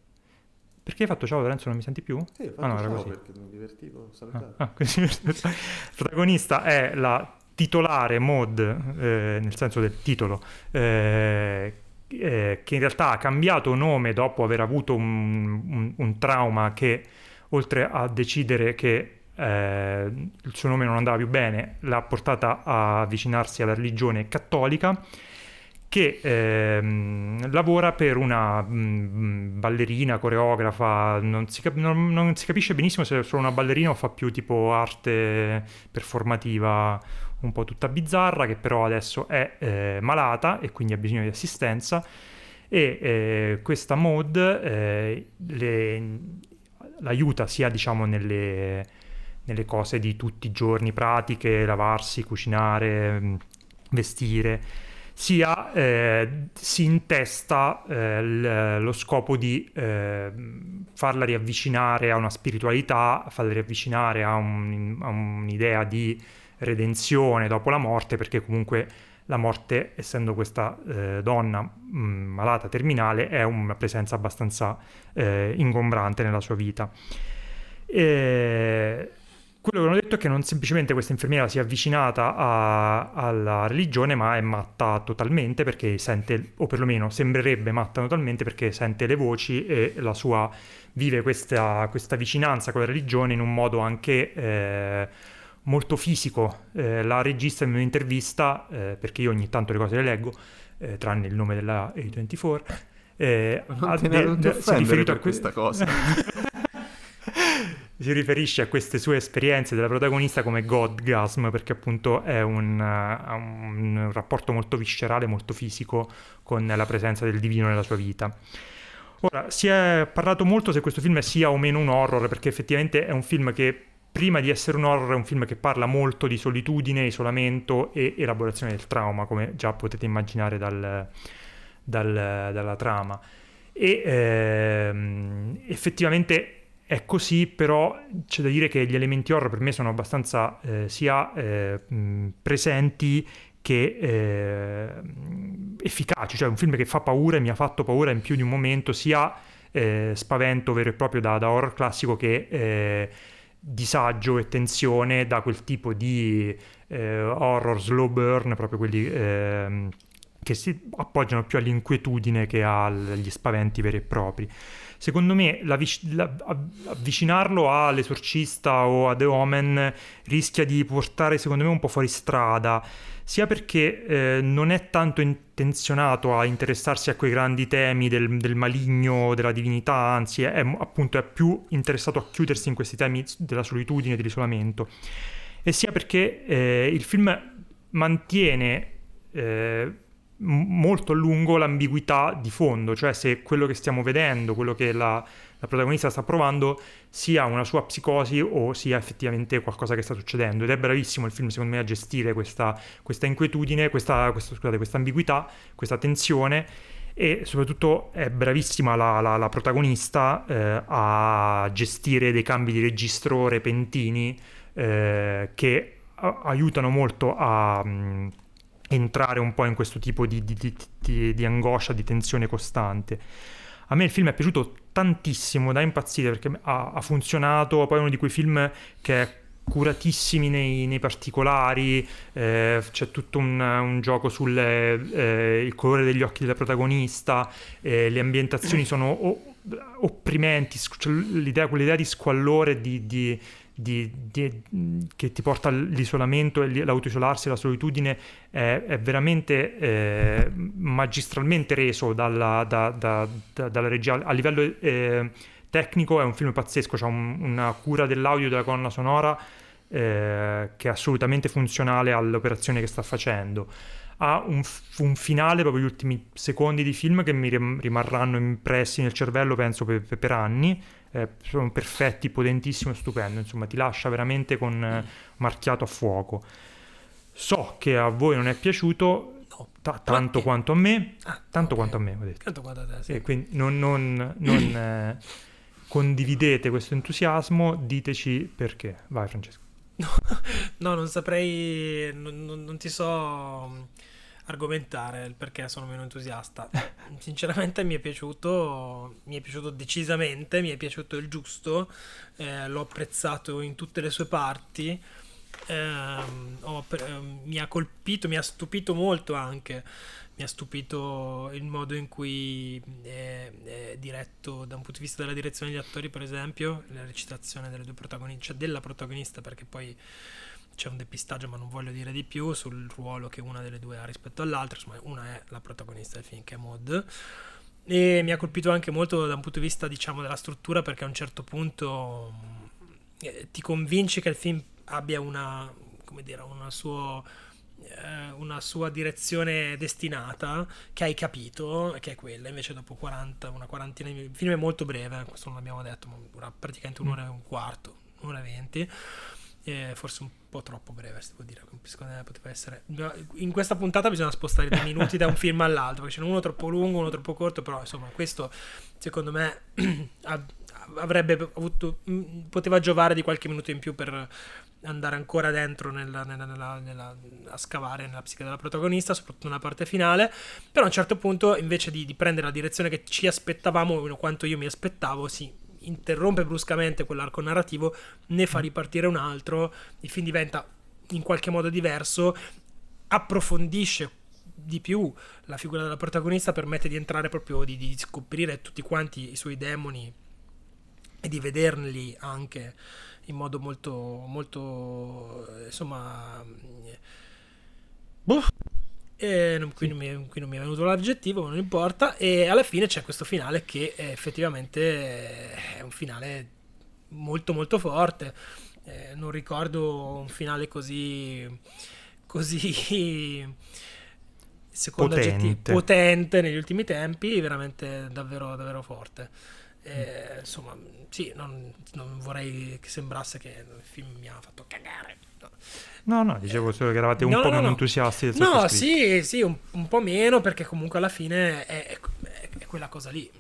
Perché hai fatto ciao Lorenzo? Non mi senti più? Sì, ho fatto ah, no, ciao così. perché mi divertivo salutare. Ah, ah, la protagonista è la titolare mod, eh, nel senso del titolo, eh, eh, che in realtà ha cambiato nome dopo aver avuto un, un, un trauma che, oltre a decidere che eh, il suo nome non andava più bene, l'ha portata a avvicinarsi alla religione cattolica, che ehm, lavora per una mh, mm, ballerina, coreografa, non si, cap- non, non si, capisce benissimo se è solo una ballerina o fa più tipo arte performativa un po' tutta bizzarra, che però adesso è eh, malata e quindi ha bisogno di assistenza. E eh, questa mod eh, l'aiuta sia diciamo nelle nelle cose di tutti i giorni, pratiche, lavarsi, cucinare, mm, vestire, sia eh, si intesta eh, l- lo scopo di eh, farla riavvicinare a una spiritualità, farla riavvicinare a, un, a, un'idea di redenzione dopo la morte, perché comunque la morte, essendo questa eh, donna mh, mm, malata terminale, è una presenza abbastanza eh, ingombrante nella sua vita. E quello che hanno detto è che non semplicemente questa infermiera si è avvicinata a, alla religione, ma è matta totalmente perché sente, o perlomeno sembrerebbe matta totalmente perché sente le voci e la sua vive questa, questa vicinanza con la religione in un modo anche eh, molto fisico. Eh, la regista in un'intervista, eh, perché io ogni tanto le cose le leggo, eh, tranne il nome della A24, eh, non ha de- de- si è riferito a questa cosa. si riferisce a queste sue esperienze della protagonista come Godgasm perché appunto è un, uh, un, rapporto molto viscerale, molto fisico con la presenza del divino nella sua vita. Ora, si è parlato molto se questo film sia o meno un horror perché effettivamente è un film che prima di essere un horror è un film che parla molto di solitudine, isolamento e elaborazione del trauma come già potete immaginare dal, dal, dalla trama. E ehm, effettivamente è così, però c'è da dire che gli elementi horror per me sono abbastanza eh, sia eh, presenti che eh, efficaci, cioè un film che fa paura e mi ha fatto paura in più di un momento, sia eh, spavento vero e proprio da, da horror classico che eh, disagio e tensione da quel tipo di eh, horror slow burn, proprio quelli ehm, che si appoggiano più all'inquietudine che agli spaventi veri e propri secondo me avvicinarlo all'esorcista o a The Omen rischia di portare secondo me un po' fuori strada sia perché eh, non è tanto intenzionato a interessarsi a quei grandi temi del, del maligno, della divinità, anzi è, è, appunto è più interessato a chiudersi in questi temi della solitudine, dell'isolamento, e sia perché eh, il film mantiene eh, molto a lungo l'ambiguità di fondo, cioè se quello che stiamo vedendo, quello che la, la, protagonista sta provando sia una sua psicosi o sia effettivamente qualcosa che sta succedendo. Ed è bravissimo il film, secondo me, a gestire questa, questa inquietudine, questa, questa, scusate, questa ambiguità, questa tensione e soprattutto è bravissima la, la, la protagonista eh, a gestire dei cambi di registro repentini eh, che a- aiutano molto a mh, entrare un po' in questo tipo di, di, di, di, angoscia, di tensione costante. A me il film è piaciuto tantissimo, da impazzire perché ha, ha funzionato, poi è uno di quei film che è curatissimi nei, nei particolari, eh, c'è tutto un, un gioco sul eh, colore degli occhi della protagonista, eh, le ambientazioni sono o, opprimenti, cioè l'idea, quell'idea di squallore, di, di, di, che ti porta all'isolamento e l'autoisolarsi, la solitudine, è, è veramente eh, magistralmente reso dalla, da, da, da, dalla regia a livello eh, tecnico è un film pazzesco, c'è un, una cura dell'audio della colonna sonora eh, che è assolutamente funzionale all'operazione che sta facendo. Ha un, un, finale, proprio gli ultimi secondi di film, che mi rimarranno impressi nel cervello, penso, per, per anni. Eh, sono perfetti, potentissimo e stupendo. Insomma, ti lascia veramente con eh, marchiato a fuoco. So che a voi non è piaciuto, No, ta- tanto quanto a me, ah, tanto okay. quanto a me, ho detto. Tanto quanto a te, sì. E quindi non, non, non eh, condividete questo entusiasmo, diteci perché. Vai Francesco. No, non saprei, non, non, ti so argomentare il perché sono meno entusiasta. Sinceramente mi è piaciuto, mi è piaciuto decisamente, mi è piaciuto il giusto, eh, l'ho apprezzato in tutte le sue parti. Eh, ho, eh, mi ha colpito, mi ha stupito molto anche mi ha stupito il modo in cui è, è, diretto da un punto di vista della direzione degli attori, per esempio, la recitazione delle due protagoniste, cioè della protagonista, perché poi c'è un depistaggio, ma non voglio dire di più, sul ruolo che una delle due ha rispetto all'altra. Insomma, una è la protagonista del film, che è Maud. E mi ha colpito anche molto da un punto di vista, diciamo, della struttura, perché a un certo punto eh, ti convinci che il film abbia una, come dire, una sua eh, una sua direzione destinata che hai capito, che è quella, invece dopo 40, una quarantina di... Il film è molto breve, questo non l'abbiamo detto, ma dura praticamente un'ora e un quarto, un'ora e venti. Eh, forse un po' troppo breve, si può dire. Secondo me poteva essere. In questa puntata bisogna spostare dei minuti da un film all'altro, perché c'è uno troppo lungo, uno troppo corto, però insomma, questo secondo me avrebbe avuto. poteva giovare di qualche minuto in più per andare ancora dentro nella, nella, nella, nella, a scavare nella psiche della protagonista, soprattutto nella parte finale. Però a un certo punto, invece di, di prendere la direzione che ci aspettavamo, quanto io mi aspettavo, si interrompe bruscamente quell'arco narrativo, ne fa ripartire un altro, il film diventa in qualche modo diverso, approfondisce di più la figura della protagonista, permette di entrare proprio, di, di scoprire tutti quanti i suoi demoni e di vederli anche in modo molto, molto insomma... Boh. E qui, non mi, qui non mi è venuto l'aggettivo, ma non importa. E alla fine c'è questo finale che è effettivamente è un finale molto molto forte. Eh, non ricordo un finale così così secondo potente. potente negli ultimi tempi, veramente davvero davvero forte. Eh, insomma, sì, non, non, vorrei che sembrasse che il film mi ha fatto cagare. No, no, no dicevo solo che eravate un no, po' no, meno entusiasti del No, sì, sì, un, un, po' meno perché comunque alla fine è, è, è quella cosa lì.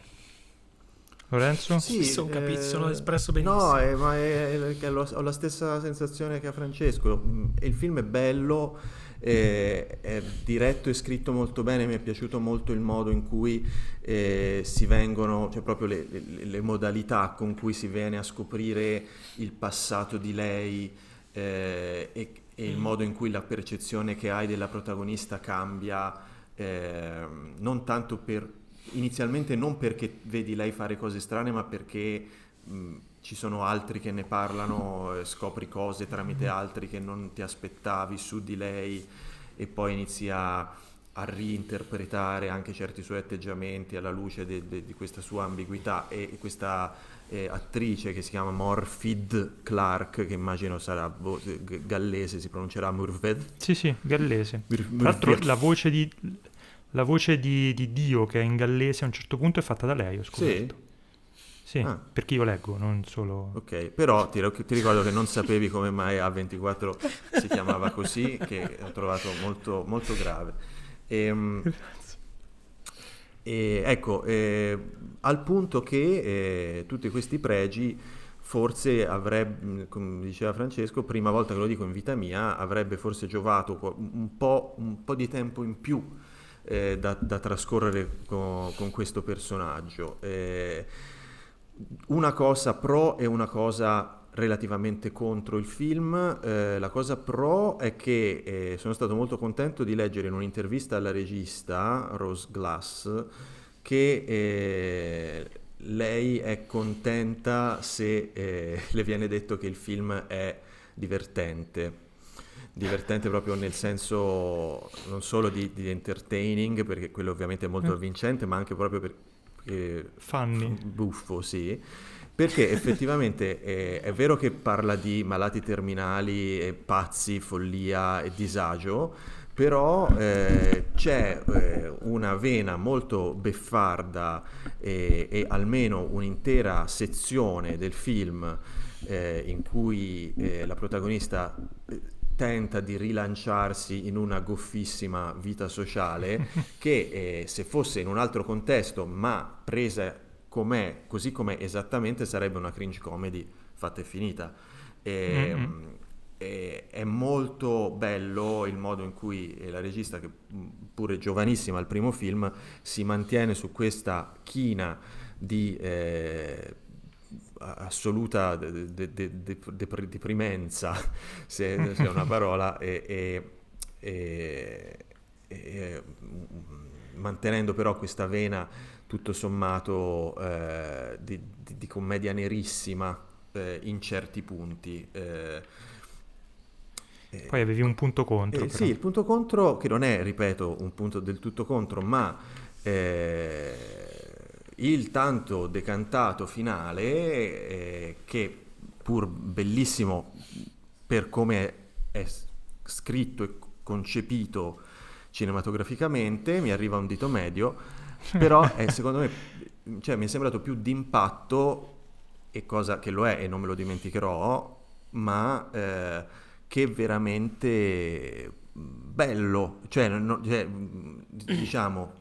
Lorenzo? Sì, sono, capito, eh, sono espresso benissimo. No, è, ma è, è, ho la stessa sensazione che a Francesco. Il film è bello eh, è diretto e scritto molto bene, mi è piaciuto molto il modo in cui eh, si vengono, cioè proprio le, le, le, modalità con cui si viene a scoprire il passato di lei eh, e, e, il modo in cui la percezione che hai della protagonista cambia, ehm, non tanto per, inizialmente non perché vedi lei fare cose strane, ma perché... Mh, ci sono altri che ne parlano, scopri cose tramite mm-hmm. altri che non ti aspettavi su di lei e poi inizi a, a reinterpretare anche certi suoi atteggiamenti alla luce de, de, di questa sua ambiguità e questa eh, attrice che si chiama Morfid Clark che immagino sarà vo- gallese, si pronuncerà Murved? Sì, sì, gallese. Mur- Tra l'altro la voce, di, la voce di, di, Dio che è in gallese a un certo punto è fatta da lei, ho scoperto. Sì? Sì, ah. perché io leggo, non solo... Ok, però ti, ti, ricordo che non sapevi come mai A24 si chiamava così, che ho trovato molto, molto grave. Ehm, e ecco, eh, al punto che eh, tutti questi pregi forse avrebbe, come diceva Francesco, prima volta che lo dico in vita mia, avrebbe forse giovato un po', un po di tempo in più eh, da, da, trascorrere con, con questo personaggio. Eh, una cosa pro e una cosa relativamente contro il film. Eh, la cosa pro è che eh, sono stato molto contento di leggere in un'intervista alla regista Rose Glass che eh, lei è contenta se eh, le viene detto che il film è divertente divertente proprio nel senso non solo di, di, entertaining, perché quello ovviamente è molto mm. avvincente, ma anche proprio perché... Funny. Buffo, sì. Perché effettivamente è, è, vero che parla di malati terminali, e pazzi, follia e disagio, però eh, c'è eh, una vena molto beffarda e, e, almeno un'intera sezione del film eh, in cui eh, la protagonista tenta di rilanciarsi in una goffissima vita sociale che eh, se fosse in un altro contesto ma presa com'è, così com'è esattamente sarebbe una cringe comedy fatta e finita. E, mm-hmm. e, è molto bello il modo in cui la regista, che pure giovanissima al primo film, si mantiene su questa china di... Eh, assoluta de, de, de, deprimenza, se, se, è una parola, e, e, e, e, mantenendo però questa vena tutto sommato eh, di, di, di, commedia nerissima eh, in certi punti. Eh, Poi avevi un punto contro. Eh, sì, il punto contro, che non è, ripeto, un punto del tutto contro, ma eh, il tanto decantato finale eh, che pur bellissimo per come è scritto e concepito cinematograficamente mi arriva un dito medio però è, secondo me cioè, mi è sembrato più d'impatto e cosa che lo è e non me lo dimenticherò ma eh, che veramente bello cioè, no, cioè diciamo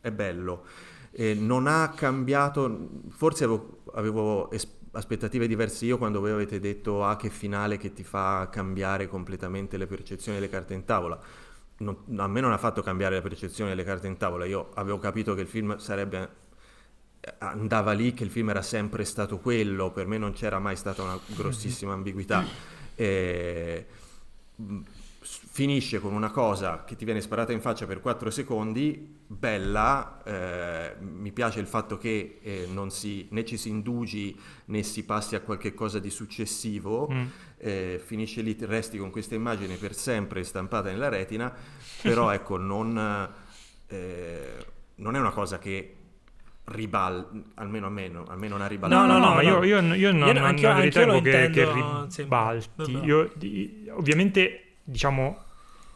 è bello eh, non ha cambiato, forse avevo, avevo es- aspettative diverse io quando voi avete detto ah che finale che ti fa cambiare completamente le percezioni delle carte in tavola. Non, a me non ha fatto cambiare la percezione delle carte in tavola, io avevo capito che il film sarebbe andava lì, che il film era sempre stato quello, per me non c'era mai stata una grossissima ambiguità. E, finisce con una cosa che ti viene sparata in faccia per 4 secondi, bella, eh, mi piace il fatto che eh, non si, né ci si indugi né si passi a qualche cosa di successivo, mm. Eh, finisce lì, resti con questa immagine per sempre stampata nella retina, però ecco, non, eh, non è una cosa che ribal almeno a me, no, a me non ha ribaltato no no no, ma io, io, io non, io non, non ritengo che, che ribalti. io, di, ovviamente diciamo,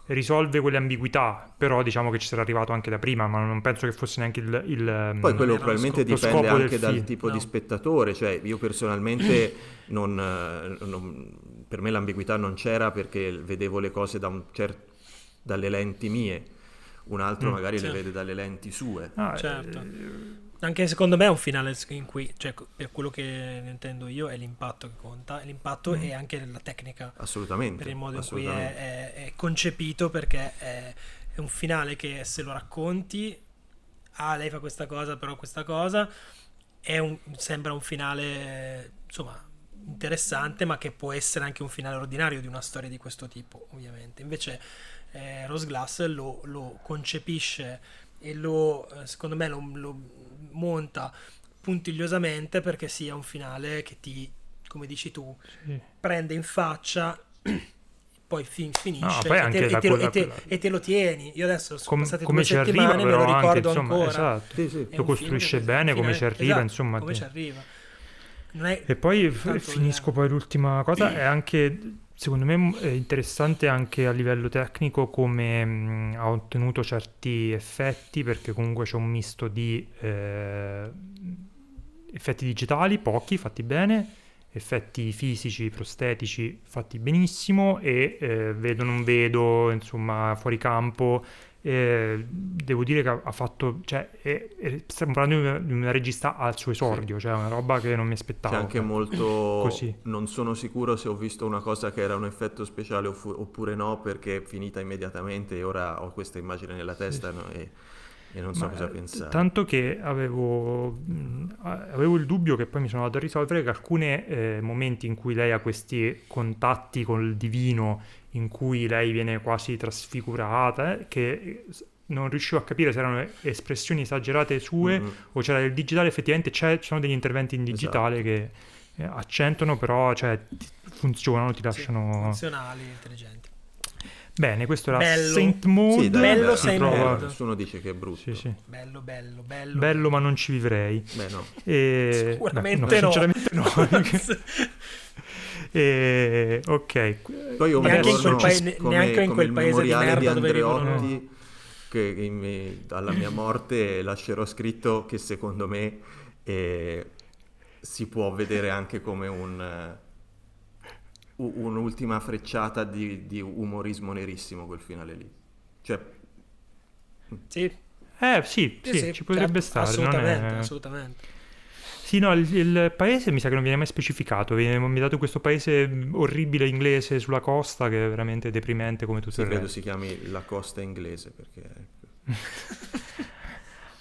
risolve quelle ambiguità, però diciamo che ci sarà arrivato anche da prima, ma non penso che fosse neanche il... il Poi quello probabilmente dipende anche dal film. tipo no. di spettatore, cioè io personalmente non, non, per me l'ambiguità non c'era perché vedevo le cose da cer- dalle lenti mie, un altro mm, magari certo. le vede dalle lenti sue. Ah, certo. Eh, anche secondo me è un finale in cui, cioè, per quello che intendo io, è l'impatto che conta. L'impatto mm. e anche la tecnica. Assolutamente. Per il modo in cui è, è, è, concepito, perché è, è, un finale che se lo racconti, ah, lei fa questa cosa, però questa cosa, un, sembra un finale, insomma, interessante, ma che può essere anche un finale ordinario di una storia di questo tipo, ovviamente. Invece eh, Rose Glass lo, lo concepisce e lo, eh, secondo me, lo, lo monta puntigliosamente perché sia un finale che ti, come dici tu, sì. prende in faccia poi fin- finisce no, poi e, te, e, te lo, e, te, e, te, lo tieni. Io adesso sono Com- passate come due settimane, arriva, me lo ricordo anche, insomma, ancora. Esatto. Sì, sì. Lo costruisce bene, come ci arriva, esatto, insomma. Come ci arriva. E poi f- finisco poi l'ultima cosa, è anche secondo me è interessante anche a livello tecnico come mh, ha ottenuto certi effetti perché comunque c'è un misto di eh, effetti digitali, pochi fatti bene, effetti fisici, prostetici fatti benissimo e eh, vedo non vedo, insomma, fuori campo eh, devo dire che ha fatto, cioè, è, è, stiamo parlando di una, regista al suo esordio, sì. cioè una roba che non mi aspettavo. C'è anche molto, così. non sono sicuro se ho visto una cosa che era un effetto speciale oppure no, perché è finita immediatamente e ora ho questa immagine nella testa sì. no, e, e, non so Ma, cosa pensare. Tanto che avevo, avevo, il dubbio che poi mi sono andato a risolvere che alcuni eh, momenti in cui lei ha questi contatti col divino in cui lei viene quasi trasfigurata, eh, che non riuscivo a capire se erano espressioni esagerate sue mm-hmm. o c'era il digitale, effettivamente ci sono degli interventi in digitale esatto. che eh, accentuano, però cioè, funzionano, ti lasciano... Sì, funzionali, intelligenti. Bene, questo era bello. Saint Maud. Sì, dai, bello Saint Maud. Nessuno dice che è brutto. Sì, sì. Bello, bello, bello. Bello, ma non ci vivrei. Beh, no. E... Sicuramente no. no. Sinceramente no. E, ok. Poi un neanche in quel, paese, come, neanche in quel paese di merda di Andreotti, che in, alla mia morte lascerò scritto che secondo me eh, si può vedere anche come un, uh, un'ultima frecciata di, di, umorismo nerissimo quel finale lì. Cioè... Sì. Eh sì, sì, sì ci potrebbe certo, stare. Assolutamente, è... assolutamente. Sì, no, il, il, paese mi sa che non viene mai specificato. Viene, mi ha dato questo paese orribile inglese sulla costa che è veramente deprimente come tutto sì, il credo resto. si chiami la costa inglese perché...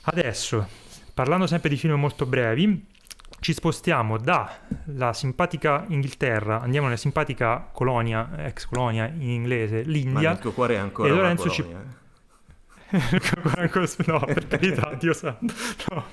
Adesso, parlando sempre di film molto brevi, ci spostiamo dalla simpatica Inghilterra, andiamo nella simpatica colonia, ex colonia in inglese, l'India. Ma il tuo cuore è ancora e Lorenzo ci... no, per carità, Dio santo. No.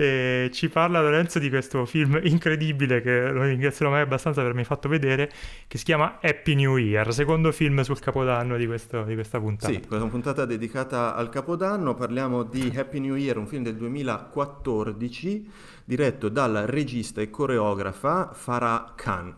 E ci parla Lorenzo di questo film incredibile che lo ringrazierò mai abbastanza per avermi fatto vedere, che si chiama Happy New Year, secondo film sul capodanno di, questo, di questa puntata. Sì, questa puntata dedicata al capodanno, parliamo di Happy New Year, un film del 2014 diretto dal regista e coreografa Farah Khan.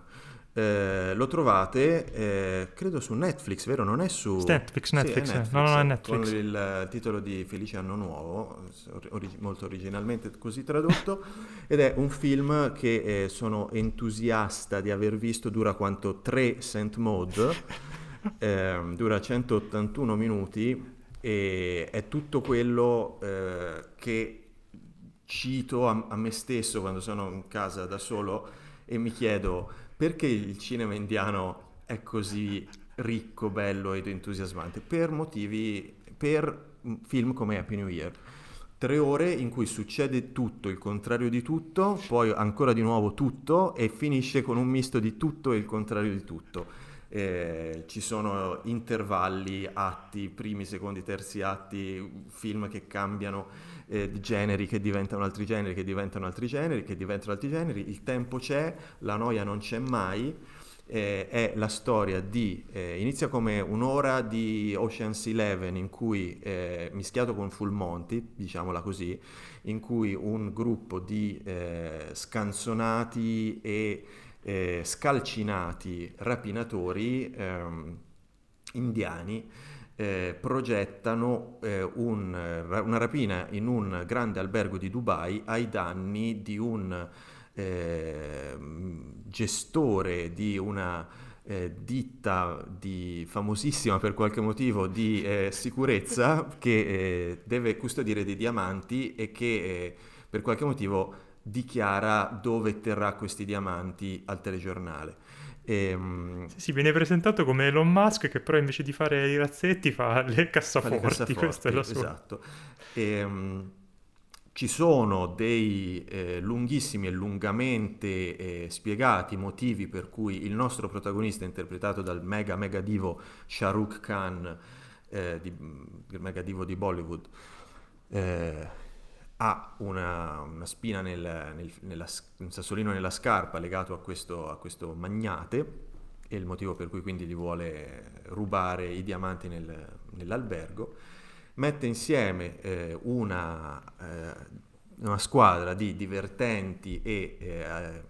Eh, lo trovate, eh, credo su Netflix, vero? Non è su Netflix, Netflix, sì, Netflix no, no, è Netflix. Con il titolo di Felice Anno Nuovo, orig- molto originalmente così tradotto, ed è un film che eh, sono entusiasta di aver visto, dura quanto 3 Saint Mode, ehm, dura 181 minuti e è tutto quello eh, che cito a, a me stesso quando sono in casa da solo e mi chiedo perché il cinema indiano è così ricco, bello ed entusiasmante? Per motivi, per film come Happy New Year. Tre ore in cui succede tutto, il contrario di tutto, poi ancora di nuovo tutto e finisce con un misto di tutto e il contrario di tutto. Eh, ci sono intervalli, atti, primi, secondi, terzi atti, film che cambiano eh, generi che diventano altri generi, che diventano altri generi, che diventano altri generi, il tempo c'è, la noia non c'è mai, eh, è la storia di, eh, inizia come un'ora di Ocean's Eleven in cui, eh, mischiato con Full Monty, diciamola così, in cui un gruppo di eh, scanzonati e eh, scalcinati rapinatori ehm, indiani eh, progettano eh, un, una rapina in un grande albergo di Dubai ai danni di un eh, gestore di una eh, ditta di, famosissima per qualche motivo di eh, sicurezza che eh, deve custodire dei diamanti e che per qualche motivo dichiara dove terrà questi diamanti al telegiornale. E, um, sì, viene presentato come Elon Musk che però invece di fare i razzetti fa le cassaforti, fa le cassaforti questo è lo suo. Esatto. E, um, ci sono dei eh, lunghissimi e lungamente eh, spiegati motivi per cui il nostro protagonista, interpretato dal mega mega divo Shah Rukh Khan, eh, di, il mega divo di Bollywood, eh, ha una, una spina nel, nel, nella, un sassolino nella scarpa legato a questo, a questo, magnate e il motivo per cui quindi gli vuole rubare i diamanti nel, nell'albergo, mette insieme eh, una, eh, una, squadra di divertenti e eh,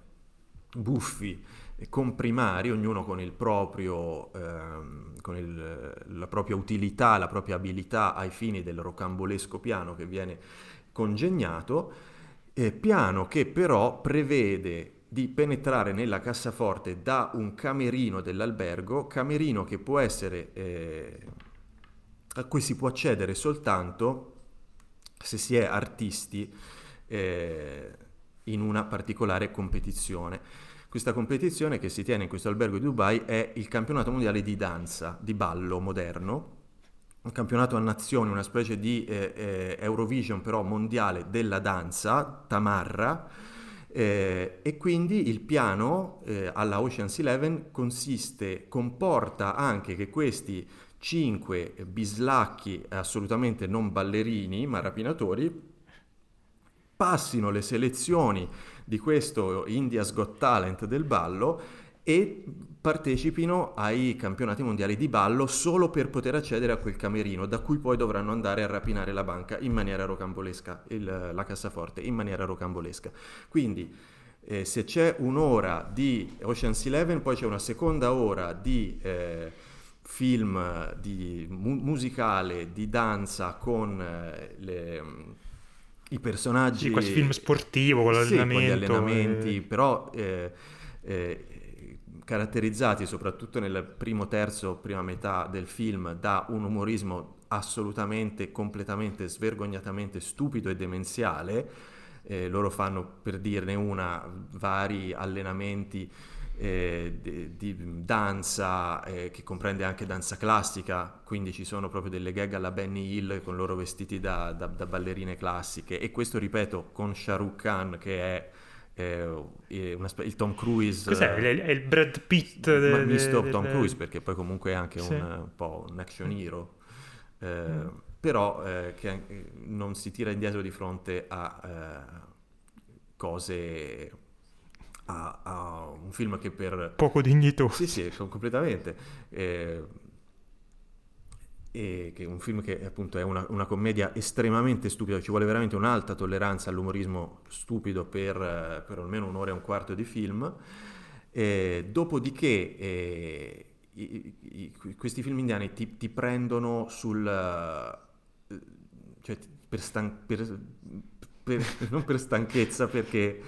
buffi comprimari, ognuno con, il proprio, ehm, con il, la propria utilità, la propria abilità ai fini del rocambolesco piano che viene congegnato, eh, piano che però prevede di penetrare nella cassaforte da un camerino dell'albergo, camerino che può essere eh, a cui si può accedere soltanto se si è artisti eh, in una particolare competizione. Questa competizione che si tiene in questo albergo di Dubai è il campionato mondiale di danza, di ballo moderno, un campionato a nazioni, una specie di eh, eh, Eurovision però mondiale della danza, Tamarra, eh, e quindi il piano eh, alla Ocean's Eleven consiste, comporta anche che questi cinque bislacchi assolutamente non ballerini ma rapinatori passino le selezioni di questo India's Got Talent del ballo e partecipino ai campionati mondiali di ballo solo per poter accedere a quel camerino da cui poi dovranno andare a rapinare la banca in maniera rocambolesca, il, la cassaforte in maniera rocambolesca. Quindi eh, se c'è un'ora di Ocean's Eleven, poi c'è una seconda ora di eh, film di mu- musicale, di danza con eh, le i personaggi... Sì, quasi film sportivo con l'allenamento. Sì, con gli allenamenti, e... però eh, eh, caratterizzati soprattutto nel primo terzo, prima metà del film da un umorismo assolutamente, completamente, svergognatamente stupido e demenziale. Eh, loro fanno, per dirne una, vari allenamenti eh, di, di, danza eh, che comprende anche danza classica, quindi ci sono proprio delle gag alla Benny Hill con loro vestiti da, da, da ballerine classiche e questo ripeto con Shah Rukh Khan che è eh, una, il Tom Cruise Cos'è? È il Brad Pitt de, ma misto de, Tom de, Cruise perché poi comunque è anche sì. un, un, po' un action hero eh, mm. però eh, che non si tira indietro di fronte a eh, cose a, a, un film che per... Poco dignitoso. Sì, sì, completamente. Eh, e che è un film che appunto è una, una, commedia estremamente stupida, ci vuole veramente un'alta tolleranza all'umorismo stupido per, per almeno un'ora e un quarto di film. Eh, dopodiché eh, i, i, questi film indiani ti, ti prendono sul... cioè per, stan- per per, non per stanchezza, perché...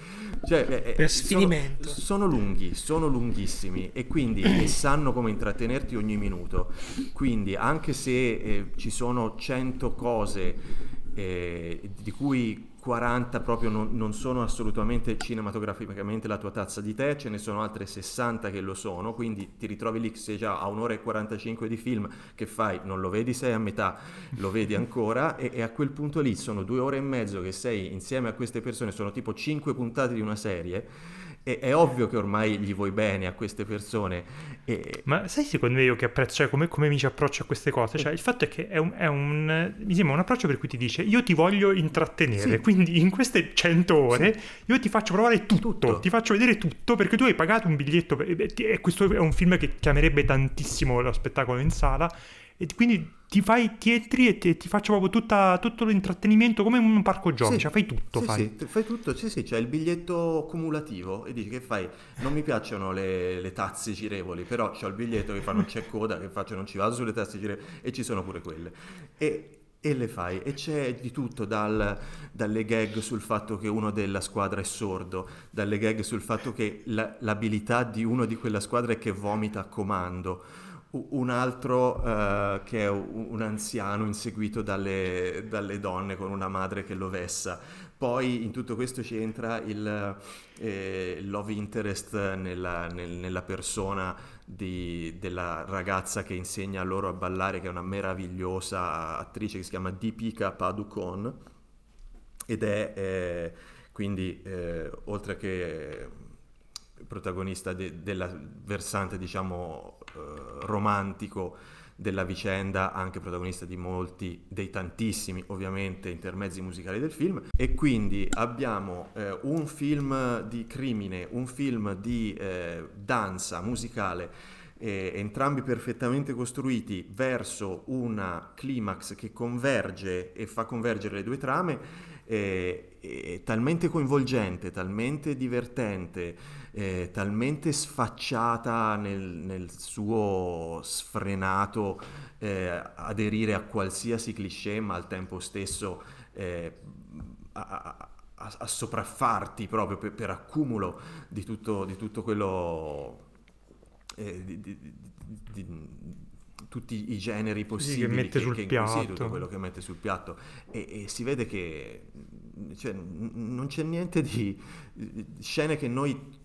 Cioè, eh, eh, per sfinimento. Sono, sono, lunghi, sono lunghissimi e quindi sanno come intrattenerti ogni minuto. Quindi anche se eh, ci sono 100 cose eh, di cui 40 proprio non, non, sono assolutamente cinematograficamente la tua tazza di tè, ce ne sono altre 60 che lo sono, quindi ti ritrovi lì sei già a un'ora e 45 di film, che fai? Non lo vedi, sei a metà, lo vedi ancora e, e a quel punto lì sono due ore e mezzo che sei insieme a queste persone, sono tipo 5 puntate di una serie è, è, ovvio che ormai gli vuoi bene a queste persone. E... Ma sai secondo me io che apprezzo, cioè come, come mi ci approccio a queste cose? Cioè il fatto è che è un, è un, mi sembra un approccio per cui ti dice io ti voglio intrattenere, sì. quindi in queste 100 ore sì. io ti faccio provare tutto, tutto, ti faccio vedere tutto perché tu hai pagato un biglietto e questo è un film che chiamerebbe tantissimo lo spettacolo in sala e quindi ti fai, ti entri e ti, ti faccio proprio tutta, tutto l'intrattenimento come un parco giochi, sì, cioè fai tutto. Sì, fai. sì, fai tutto, sì, sì, c'è il biglietto cumulativo e dici che fai, non mi piacciono le, le tazze girevoli, però c'ho il biglietto che fa non c'è coda, che faccio non ci vado sulle tazze girevoli e ci sono pure quelle. E, e le fai e c'è di tutto dal, dalle gag sul fatto che uno della squadra è sordo dalle gag sul fatto che la, l'abilità di uno di quella squadra è che vomita a comando un altro uh, che è un anziano inseguito dalle, dalle, donne con una madre che lo vessa. Poi in tutto questo ci entra il eh, love interest nella, nel, nella persona di, della ragazza che insegna loro a ballare, che è una meravigliosa attrice che si chiama Deepika Padukone ed è eh, quindi eh, oltre che protagonista de, della versante diciamo eh, romantico della vicenda, anche protagonista di molti, dei tantissimi ovviamente intermezzi musicali del film. E quindi abbiamo eh, un film di crimine, un film di eh, danza musicale eh, entrambi perfettamente costruiti verso una climax che converge e fa convergere le due trame, eh, talmente coinvolgente, talmente divertente, eh, talmente sfacciata nel, nel suo sfrenato eh, aderire a qualsiasi cliché, ma al tempo stesso eh, a, a, a, sopraffarti proprio per, per accumulo di tutto, di tutto quello... Eh, di, di, di, tutti i generi possibili che mette sul che, piatto. Sì, tutto quello che mette sul piatto e, e si vede che cioè, n- non c'è niente di scene che noi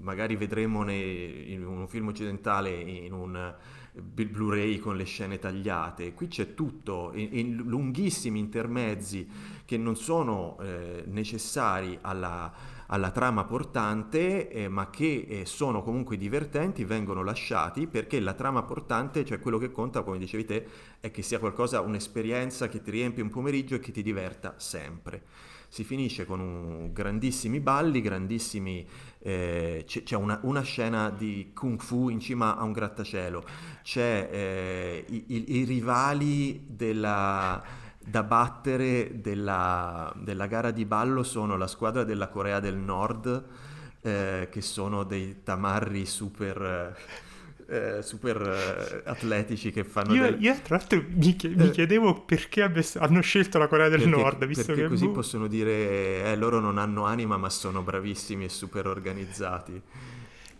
magari vedremo nei- in un film occidentale in un Blu- Blu-ray con le scene tagliate. Qui c'è tutto in, in lunghissimi intermezzi che non sono eh, necessari alla, alla trama portante, eh, ma che eh, sono comunque divertenti, vengono lasciati perché la trama portante, cioè quello che conta, come dicevi te, è che sia qualcosa, un'esperienza che ti riempie un pomeriggio e che ti diverta sempre. Si finisce con un- grandissimi balli, grandissimi... eh, c'è una, una scena di kung fu in cima a un grattacielo, c'è eh, i, i- i rivali della, da battere della, della gara di ballo sono la squadra della Corea del Nord, eh, che sono dei tamarri super, eh, super eh, atletici che fanno Io, del- io, tra l'altro mi, chie- mi Eh. chiedevo perché abbia- hanno scelto la Corea del perché, Nord, visto perché che così boh, possono dire eh, loro non hanno anima ma sono bravissimi e super organizzati.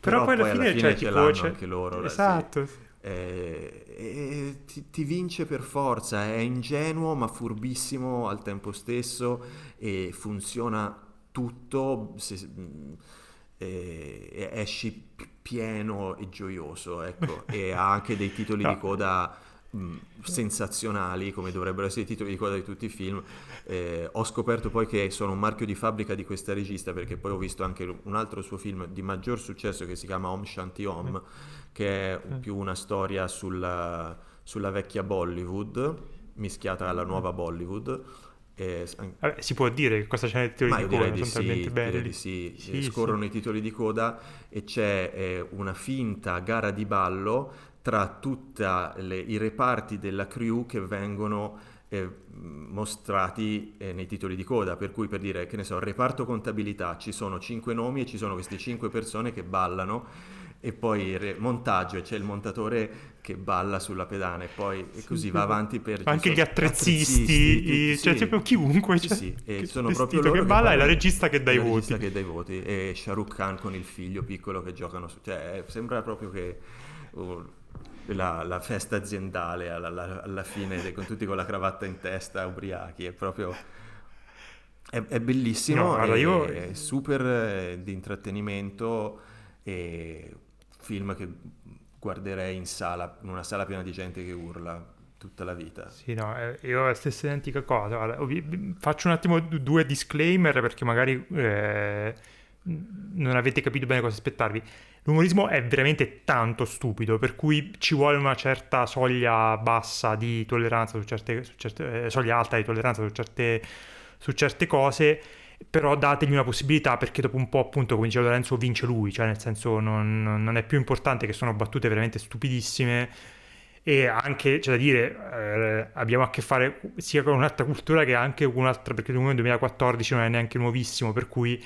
però, poi alla fine, cioè, ce l'hanno c'è- anche loro. sì. Esatto. Eh, e ti, ti vince per forza, è ingenuo ma furbissimo al tempo stesso e funziona tutto, se- mh, e- e esci pieno e gioioso, ecco, e ha anche dei titoli No. di coda mh, sensazionali come dovrebbero essere i titoli di coda di tutti i film. Eh, ho scoperto poi che sono un marchio di fabbrica di questa regista perché poi ho visto anche un altro suo film di maggior successo che si chiama Om Shanti Om, che è Mm. più una storia sulla, sulla vecchia Bollywood mischiata alla nuova Bollywood. E an- Vabbè, si può dire che cosa c'è nei titoli di coda, di sono sì, talmente belli. sì. Sì, Eh. Scorrono i titoli di coda e c'è eh, una finta gara di ballo tra tutti i reparti della crew che vengono eh, mostrati eh, nei titoli di coda. Per cui, per dire, che ne so, reparto contabilità, ci sono cinque nomi e ci sono queste cinque persone che ballano. E poi il montaggio, e c'è il montatore che balla sulla pedana e poi e così va avanti per... Anche ci gli attrezzisti, attrezzisti, i- cioè sì. proprio chiunque, Sì, cioè, sì, e che- sono proprio loro che balla e la regista che dà i la regista voti. che dà i voti e Shahrukh Khan con il figlio piccolo che giocano su cioè eh, sembra proprio che uh, la, la festa aziendale alla, alla- alla fine con tutti con la cravatta in testa ubriachi è proprio è, è bellissimo No, è, io- è super eh, di intrattenimento e film che guarderei in sala in una sala piena di gente che urla tutta la vita Sì, no, eh, io la stessa identica cosa. Guarda, faccio un attimo due disclaimer perché magari eh, non avete capito bene cosa aspettarvi. L'umorismo è veramente tanto stupido, per cui ci vuole una certa soglia bassa di tolleranza su certe, su certe- eh, soglia alta di tolleranza su certe, su certe cose. Però dategli una possibilità perché dopo un po', appunto, come diceva Lorenzo, vince lui. Cioè, nel senso, non, non è più importante che sono battute veramente stupidissime e anche, c'è da dire, eh, abbiamo a che fare sia con un'altra cultura che anche con un'altra, perché il 2014 non è neanche nuovissimo, per cui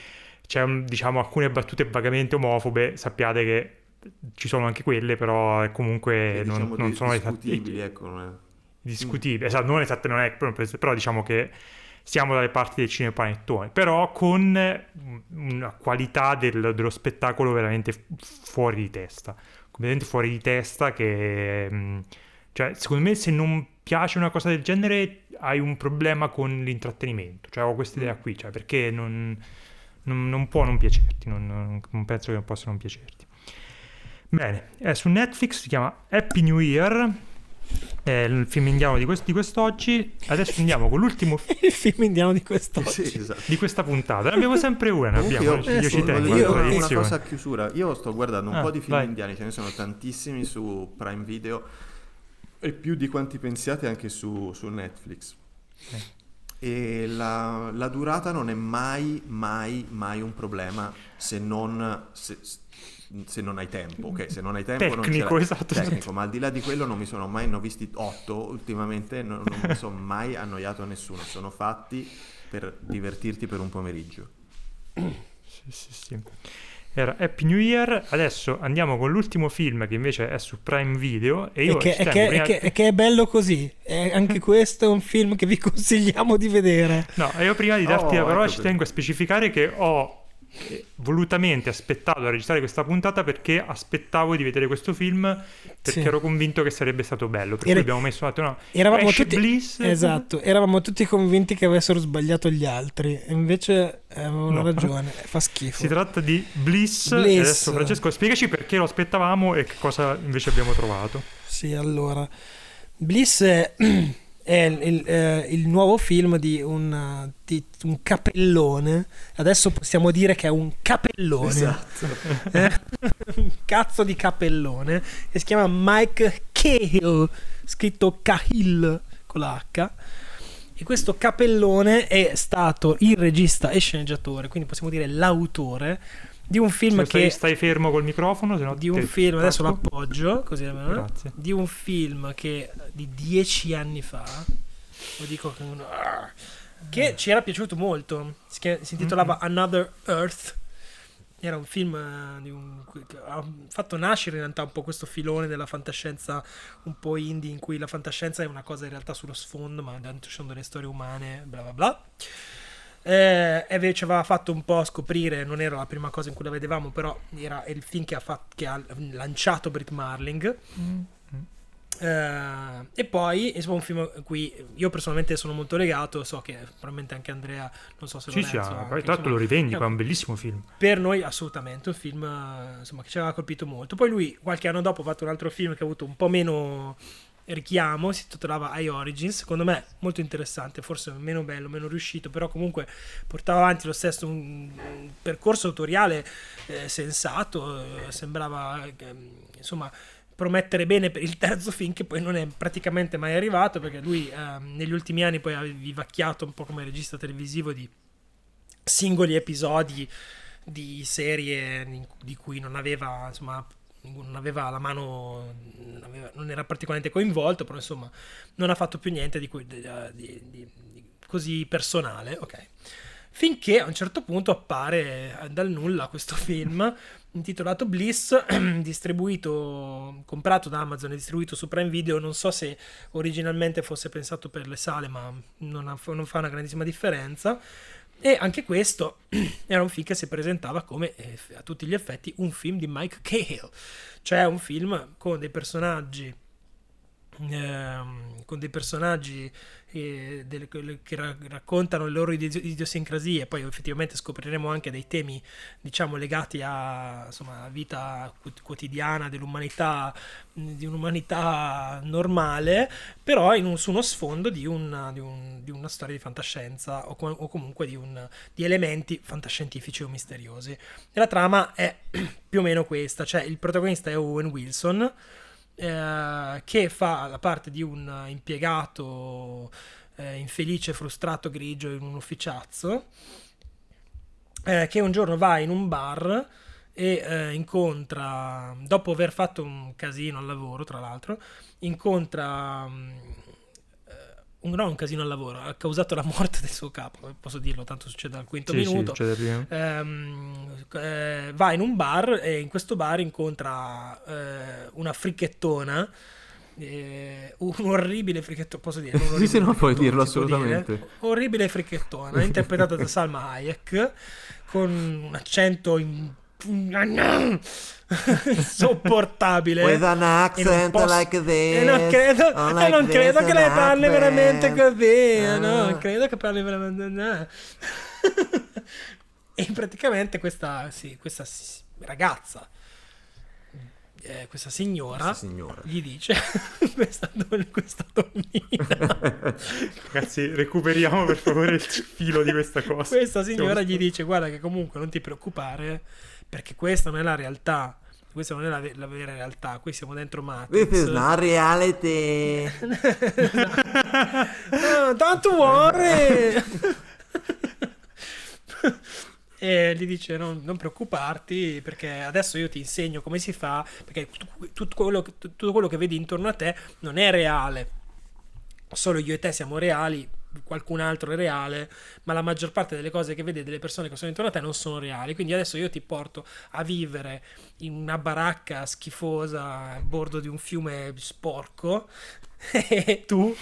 c'è, diciamo, alcune battute vagamente omofobe, sappiate che ci sono anche quelle, però comunque non, diciamo non di- sono esatti- discutibili ecco non è- discutibili, esatto, non esatte, non è, però diciamo che siamo dalle parti del cinepanettone, però con una qualità del- dello spettacolo veramente fu- fuori di testa, completamente fuori di testa che, mh, cioè, secondo me se non piace una cosa del genere hai un problema con l'intrattenimento, cioè ho questa idea qui, cioè perché non, non- non può non piacerti, non, non- non penso che non possa non piacerti. Bene, è su Netflix, si chiama Happy New Year, è il film indiano di, quest- di quest'oggi. Adesso andiamo con l'ultimo film Il film indiano di quest'oggi. Sì, esatto. di questa puntata. Ne abbiamo sempre una, abbiamo, io, io, eh, ci tengo dire una tradizione. cosa a chiusura. Io sto guardando un Ah, po' di film vai. indiani, ce ne sono tantissimi su Prime Video e più di quanti pensiate anche su, su Netflix. E la, la durata non è mai, mai, mai un problema se non, se, se non hai tempo. Ok, se non hai tempo non Tecnico, l'hai. esatto, Tecnico, esatto. ma al di là di quello non mi sono mai, ne ho visti otto ultimamente, non, non mi sono mai annoiato a nessuno. Sono fatti per divertirti per un pomeriggio. Sì, sì, sì. Era Happy New Year. Adesso andiamo con l'ultimo film che invece è su Prime Video. E io E che, e che- prima- e che- che è bello così. E anche questo è un film che vi consigliamo di vedere. No, io prima di darti Oh, la parola ecco ci tengo a specificare che ho volutamente aspettato a registrare questa puntata perché aspettavo di vedere questo film perché Sì. ero convinto che sarebbe stato bello. Per Era- cui abbiamo messo un attimo. No, Eravamo tutti, Bliss. esatto, eravamo tutti convinti che avessero sbagliato gli altri, e invece eh, avevano No. ragione, fa schifo. Si tratta di Bliss. Bliss. Adesso, Francesco, spiegaci perché lo aspettavamo e che cosa invece abbiamo trovato. Sì, allora, Bliss è, è il, eh, il nuovo film di un, di un capellone. Adesso possiamo dire che è un capellone. Esatto. Eh? un cazzo di capellone. E si chiama Mike Cahill, scritto Cahill con la H. E questo capellone è stato il regista e sceneggiatore, quindi possiamo dire l'autore di un film Se che stai, stai fermo col microfono, se no di un film, adesso l'appoggio, così eh? Grazie. di un film che di dieci anni fa, lo dico con un- che ci era piaciuto molto, si, si intitolava Mm-hmm. Another Earth, era un film eh, un- che ha fatto nascere in realtà un po' questo filone della fantascienza un po' indie in cui la fantascienza è una cosa in realtà sullo sfondo, ma dentro ci sono delle storie umane, bla bla bla. Eh, e ci aveva fatto un po' scoprire, non era la prima cosa in cui la vedevamo, però era il film che ha, fat- che ha lanciato Brit Marling. Eh, e poi insomma un film in cui io personalmente sono molto legato, so che probabilmente anche Andrea, non so se lo sì, ah, tra l'altro lo rivendico, eh, è un bellissimo film. per noi assolutamente un film eh, insomma, che ci aveva colpito molto. Poi lui qualche anno dopo ha fatto un altro film che ha avuto un po' meno richiamo, si intitolava I Origins, secondo me molto interessante, forse meno bello, meno riuscito, però comunque portava avanti lo stesso un, un percorso autoriale eh, sensato, eh, sembrava ehm, insomma promettere bene per il terzo film che poi non è praticamente mai arrivato perché lui ehm, negli ultimi anni poi ha vivacchiato un po' come regista televisivo di singoli episodi di serie di cui non aveva insomma non aveva la mano non, aveva- non era particolarmente coinvolto però insomma non ha fatto più niente di, cui- di- di- di- così personale ok. Finché a un certo punto appare dal nulla questo film intitolato Bliss distribuito comprato da Amazon e distribuito su Prime Video. Non so se originalmente fosse pensato per le sale ma non, ha- non fa una grandissima differenza e anche questo era un film che si presentava come eh, a tutti gli effetti un film di Mike Cahill, cioè un film con dei personaggi ehm, con dei personaggi eh, delle- che ra- raccontano le loro idi- idiosincrasie, poi effettivamente scopriremo anche dei temi diciamo legati a insomma, vita quot- quotidiana dell'umanità, di un'umanità normale, però un- su uno sfondo di, un- di un- di una storia di fantascienza o, com- o comunque di, un- di elementi fantascientifici o misteriosi. E la trama è più o meno questa, cioè il protagonista è Owen Wilson, eh, che fa la parte di un impiegato eh, infelice, frustrato, grigio in un ufficiazzo, eh, che un giorno va in un bar e eh, incontra, dopo aver fatto un casino al lavoro, tra l'altro, incontra... mm, eh, un, no, un casino al lavoro, ha causato la morte del suo capo, posso dirlo, tanto succede al quinto Sì, sì, minuto prima. ehm, eh, va in un bar e in questo bar incontra eh, una fricchettona. eh, un orribile fricchettona, posso dire? Sì, sì, orribile no, puoi dirlo può dire? assolutamente. Orribile fricchettona, interpretata da Salma Hayek con un accento in- insopportabile. With an E non accent posso- like this. E non credo, or e like non credo che lei parli veramente accent. così. Ah. No, non credo che parli veramente. no. e praticamente questa, sì, questa ragazza, eh, questa signora, Questa signora. gli dice: questa, don- questa donnina. Ragazzi, recuperiamo per favore il filo di questa cosa. Questa signora gli dice: Guarda, che comunque non ti preoccupare, perché questa non è la realtà. Questa non è la, la vera realtà. Qui siamo dentro Matrix. This is not reality. Ah, don't worry. e gli dice: non, non preoccuparti, perché adesso io ti insegno come si fa. Perché tut- tutto quello, tutto quello che vedi intorno a te non è reale. Solo io e te siamo reali, qualcun altro è reale, ma la maggior parte delle cose che vedi delle persone che sono intorno a te non sono reali. Quindi adesso io ti porto a vivere in una baracca schifosa a bordo di un fiume sporco e tu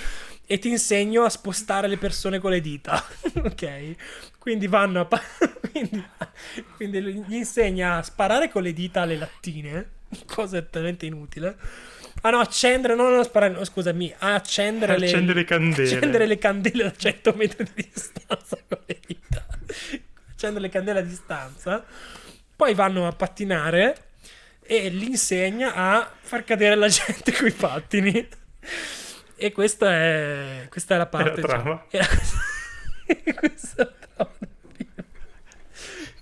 e ti insegno a spostare le persone con le dita. ok? Quindi vanno a pa- quindi, quindi gli insegna a sparare con le dita alle lattine, cosa talmente inutile. Ah no, accendere, no, no, sparare, no, scusami, accendere, accendere le, candele. Accendere le candele a 100 metri di distanza con le dita. Accendere le candele a distanza. Poi vanno a pattinare e li insegna a far cadere la gente coi pattini. E questa è, questa è la parte... È la trama. Cioè, è questa è la trama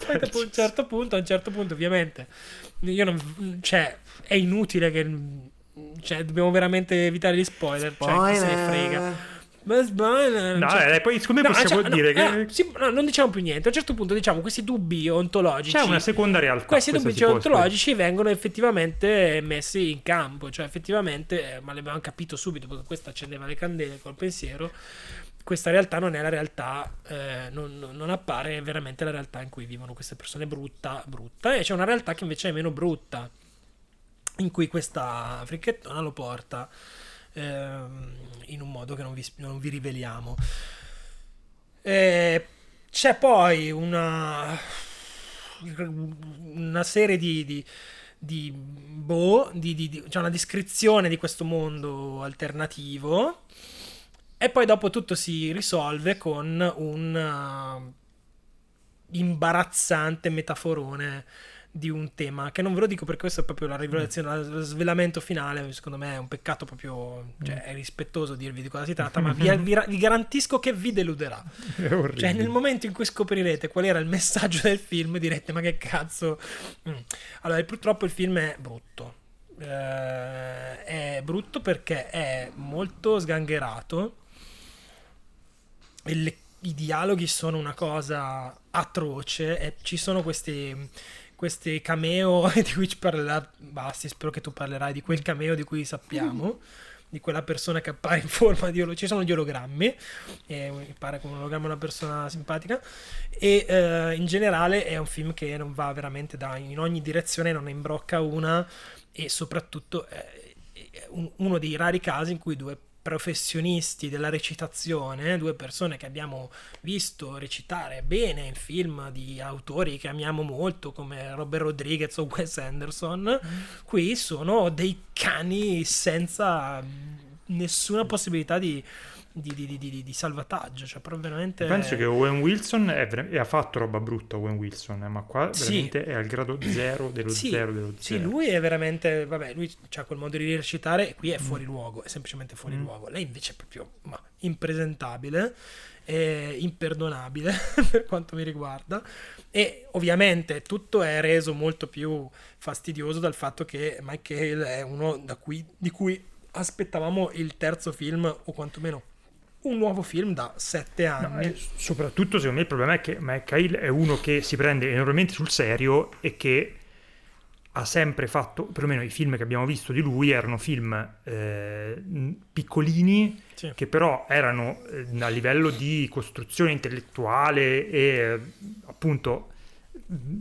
Poi dopo un certo punto, a un certo punto ovviamente, io non... Cioè, è inutile che... Cioè, dobbiamo veramente evitare gli spoiler. spoiler. Cioè, chi se ne frega. Ma spoiler. No, cioè... eh, poi secondo me no, possiamo cioè, dire no, che. Eh, sì, no, non diciamo più niente. A un certo punto diciamo questi dubbi ontologici. C'è una seconda realtà. Questi dubbi ontologici vengono effettivamente messi in campo. Cioè, effettivamente, eh, ma l'abbiamo capito subito perché questa accendeva le candele col pensiero. Questa realtà non è la realtà, eh, non, non, appare veramente la realtà in cui vivono queste persone brutta, brutta. E c'è una realtà che invece è meno brutta, in cui questa fricchettona lo porta ehm, in un modo che non vi, non vi riveliamo. E c'è poi una, una serie di, di, di, boh, di, di, c'è una descrizione di questo mondo alternativo e poi dopo tutto si risolve con un uh, imbarazzante metaforone di un tema che non ve lo dico perché questo è proprio la rivelazione, lo svelamento finale. Secondo me è un peccato proprio, cioè è rispettoso dirvi di cosa si tratta, ma vi, vi, vi garantisco che vi deluderà. Cioè, nel momento in cui scoprirete qual era il messaggio del film, direte: Ma che cazzo? Mm. Allora, purtroppo il film è brutto. Eh, è brutto perché è molto sgangherato. E le, I dialoghi sono una cosa atroce e ci sono questi questi cameo di cui ci parlerà Basti, spero che tu parlerai di quel cameo di cui sappiamo. Di quella persona che appare in forma di ologrammi. Ci sono gli ologrammi, e pare come un ologramma una persona simpatica. E eh, in generale è un film che non va veramente da, in ogni direzione, non ne imbrocca una. E soprattutto è uno dei rari casi in cui due professionisti della recitazione, due persone che abbiamo visto recitare bene in film di autori che amiamo molto come Robert Rodriguez o Wes Anderson, mm. qui sono dei cani senza nessuna possibilità di di, di, di, di, salvataggio. Cioè, veramente... Penso che Owen Wilson è, è, ha fatto roba brutta. Owen Wilson, eh, ma qua veramente sì. è al grado zero dello sì, zero dello zero. Sì, lui è veramente. Vabbè, lui ha quel modo di recitare e qui è fuori mm. luogo, è semplicemente fuori mm. luogo. Lei invece è proprio ma, impresentabile. imperdonabile per quanto mi riguarda e ovviamente tutto è reso molto più fastidioso dal fatto che Mike Hale è uno cui, di cui aspettavamo il terzo film o quantomeno un nuovo film da sette anni. No, soprattutto, secondo me, il problema è che McHale è uno che si prende enormemente sul serio e che ha sempre fatto, perlomeno i film che abbiamo visto di lui erano film eh, piccolini, sì. che però erano eh, a livello di costruzione intellettuale e eh, appunto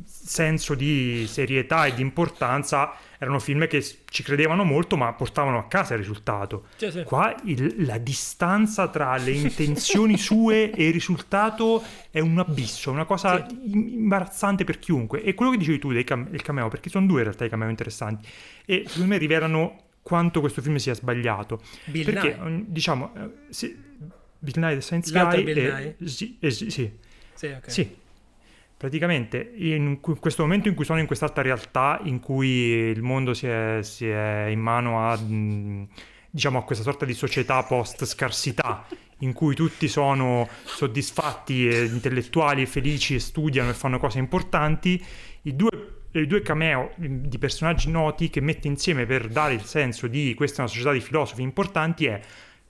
senso di serietà e di importanza erano film che ci credevano molto ma portavano a casa il risultato sì, sì. qua il, la distanza tra le intenzioni sue e il risultato è un abisso una cosa sì. imbarazzante per chiunque e quello che dicevi tu del cam- cameo perché sono due in realtà i cameo interessanti e secondo me rivelano quanto questo film sia sbagliato Bill perché Nye. diciamo eh, sì, Bill Nye The Science Guy Bill e, Nye? sì, e, sì, sì. Sì, okay. sì praticamente in questo momento in cui sono in quest'altra realtà in cui il mondo si è, si è in mano a, diciamo, a questa sorta di società post scarsità in cui tutti sono soddisfatti e intellettuali e felici e studiano e fanno cose importanti i due i due cameo di personaggi noti che mette insieme per dare il senso di questa è una società di filosofi importanti è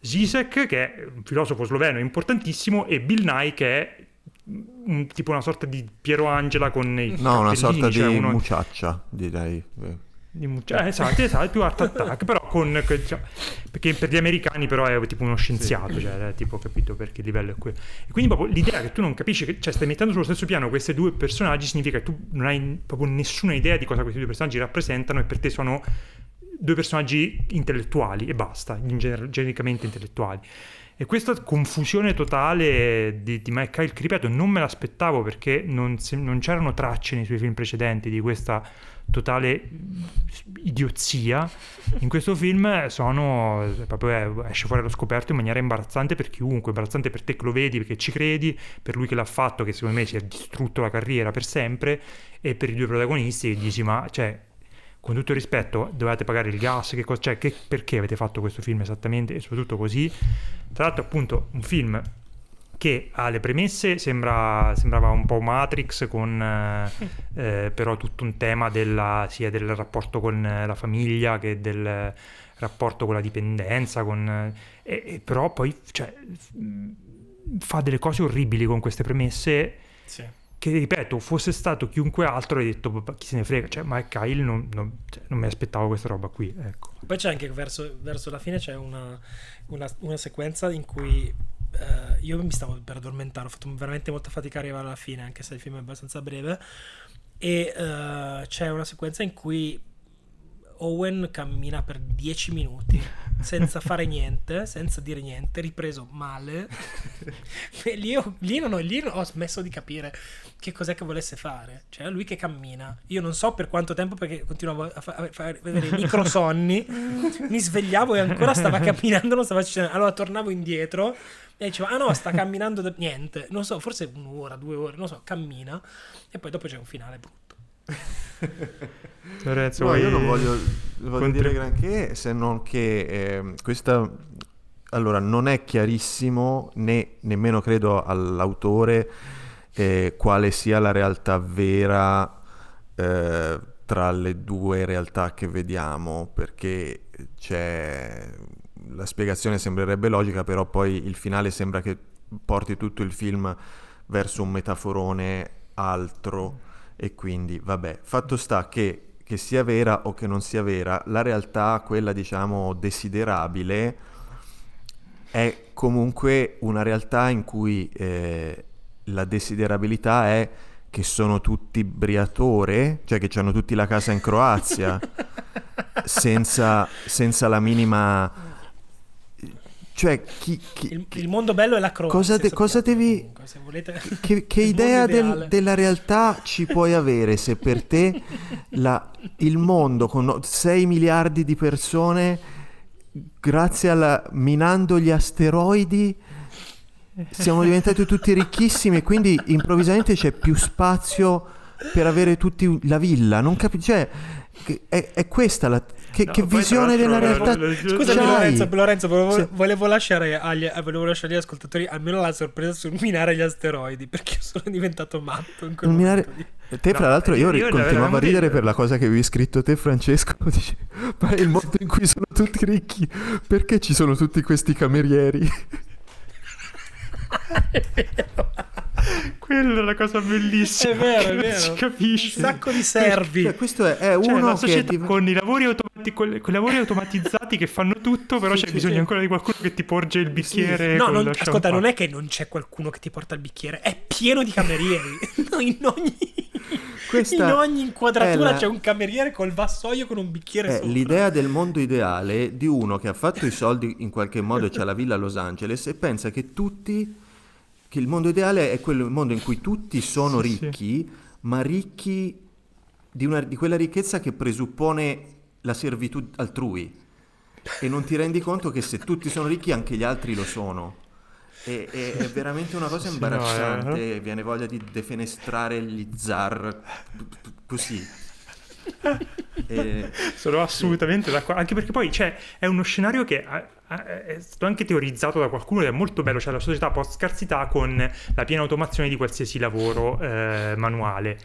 Zizek, che è un filosofo sloveno importantissimo, e Bill Nye, che è un, tipo una sorta di Piero Angela con i No, una sorta cioè di uno... muciaccia, direi. Di muccia... eh, esatto, esatto, più art attack, però con... Cioè, perché per gli americani però è tipo uno scienziato, sì. cioè, tipo capito perché il livello è quello. E quindi proprio l'idea che tu non capisci, che, cioè stai mettendo sullo stesso piano questi due personaggi significa che tu non hai proprio nessuna idea di cosa questi due personaggi rappresentano e per te sono due personaggi intellettuali e basta, genericamente intellettuali. E questa confusione totale di, di che ripeto, non me l'aspettavo perché non, non c'erano tracce nei suoi film precedenti di questa totale idiozia. In questo film sono proprio eh, esce fuori allo scoperto in maniera imbarazzante per chiunque, imbarazzante per te che lo vedi perché ci credi, per lui che l'ha fatto che secondo me si è distrutto la carriera per sempre e per i due protagonisti che dici ma cioè con tutto il rispetto, dovete pagare il gas, che cosa, cioè, che, perché avete fatto questo film esattamente e soprattutto così. Tra l'altro, appunto, un film che alle premesse sembra, sembrava un po' Matrix con eh, eh, però tutto un tema della, sia del rapporto con la famiglia che del rapporto con la dipendenza con, eh, e, però poi cioè, fa delle cose orribili con queste premesse sì che ripeto, fosse stato chiunque altro, hai detto chi se ne frega, cioè Mike Kyle non, non, cioè, non mi aspettavo questa roba qui. Ecco. Poi c'è anche verso, verso la fine c'è una, una, una sequenza in cui uh, io mi stavo per addormentare, ho fatto veramente molta fatica a arrivare alla fine, anche se il film è abbastanza breve. E uh, c'è una sequenza in cui Owen cammina per 10 minuti senza fare niente, senza dire niente, ripreso male. e lì, ho, lì, non ho, lì ho smesso di capire che cos'è che volesse fare. Cioè, lui che cammina. Io non so per quanto tempo perché continuavo a, fa- a fare vedere i microsonni. Mi svegliavo e ancora stava camminando, non stava facendo. Allora tornavo indietro e dicevo, ah no, sta camminando da niente. Non so, forse un'ora, due ore, non so, cammina. E poi dopo c'è un finale brutto. Lorenzo, no, io non voglio, voglio dire granché se non che eh, questa allora non è chiarissimo né nemmeno credo all'autore eh, quale sia la realtà vera eh, tra le due realtà che vediamo perché c'è la spiegazione sembrerebbe logica però poi il finale sembra che porti tutto il film verso un metaforone altro e quindi vabbè, fatto sta che, che sia vera o che non sia vera, la realtà, quella diciamo desiderabile, è comunque una realtà in cui eh, la desiderabilità è che sono tutti briatore, cioè che hanno tutti la casa in Croazia, senza, senza la minima cioè, chi, chi, il, il, mondo bello è la Croazia. Cosa, de, cosa devi... Comunque, volete, che, che idea del, della realtà ci puoi avere se per te la, il mondo con 6 miliardi di persone, grazie alla... minando gli asteroidi, siamo diventati tutti ricchissimi e quindi improvvisamente c'è più spazio per avere tutti la villa. Non capisci? Cioè, è, è questa la che, no, che visione della realtà? scusami Lorenzo, Lorenzo volevo, sì. volevo, lasciare agli, eh, volevo lasciare agli ascoltatori almeno la sorpresa sul minare gli asteroidi perché sono diventato matto in quel minare... Te fra l'altro io, io continuavo a ridere per la cosa che avevi scritto te Francesco dici, ma è il mondo in cui sono tutti ricchi perché ci sono tutti questi camerieri? È vero quella è la cosa bellissima. È vero, è vero. Si capisce. Un sacco di servi. Cioè, questo è, è cioè, uno una società che... con, i lavori automati- con, i lavori automatizzati che fanno tutto, però sì, c'è sì, bisogno sì. ancora di qualcuno che ti porge il bicchiere. No, non, ascolta, non è che non c'è qualcuno che ti porta il bicchiere, è pieno di camerieri. no, in ogni... Questa in ogni inquadratura la... c'è un cameriere col vassoio con un bicchiere è sopra. l'idea del mondo ideale di uno che ha fatto i soldi in qualche modo e c'ha la villa a Los Angeles e pensa che tutti che il mondo ideale è quello, il mondo in cui tutti sono sì, ricchi, sì. ma ricchi di, una, di quella ricchezza che presuppone la servitù altrui. E non ti rendi conto che se tutti sono ricchi anche gli altri lo sono. E, e, è veramente una cosa imbarazzante, sì, no, eh. viene voglia di defenestrare gli zar così. e, Sono assolutamente sì. d'accordo, anche perché poi cioè, è uno scenario che è stato anche teorizzato da qualcuno ed è molto bello, cioè la società post scarsità con la piena automazione di qualsiasi lavoro eh, manuale.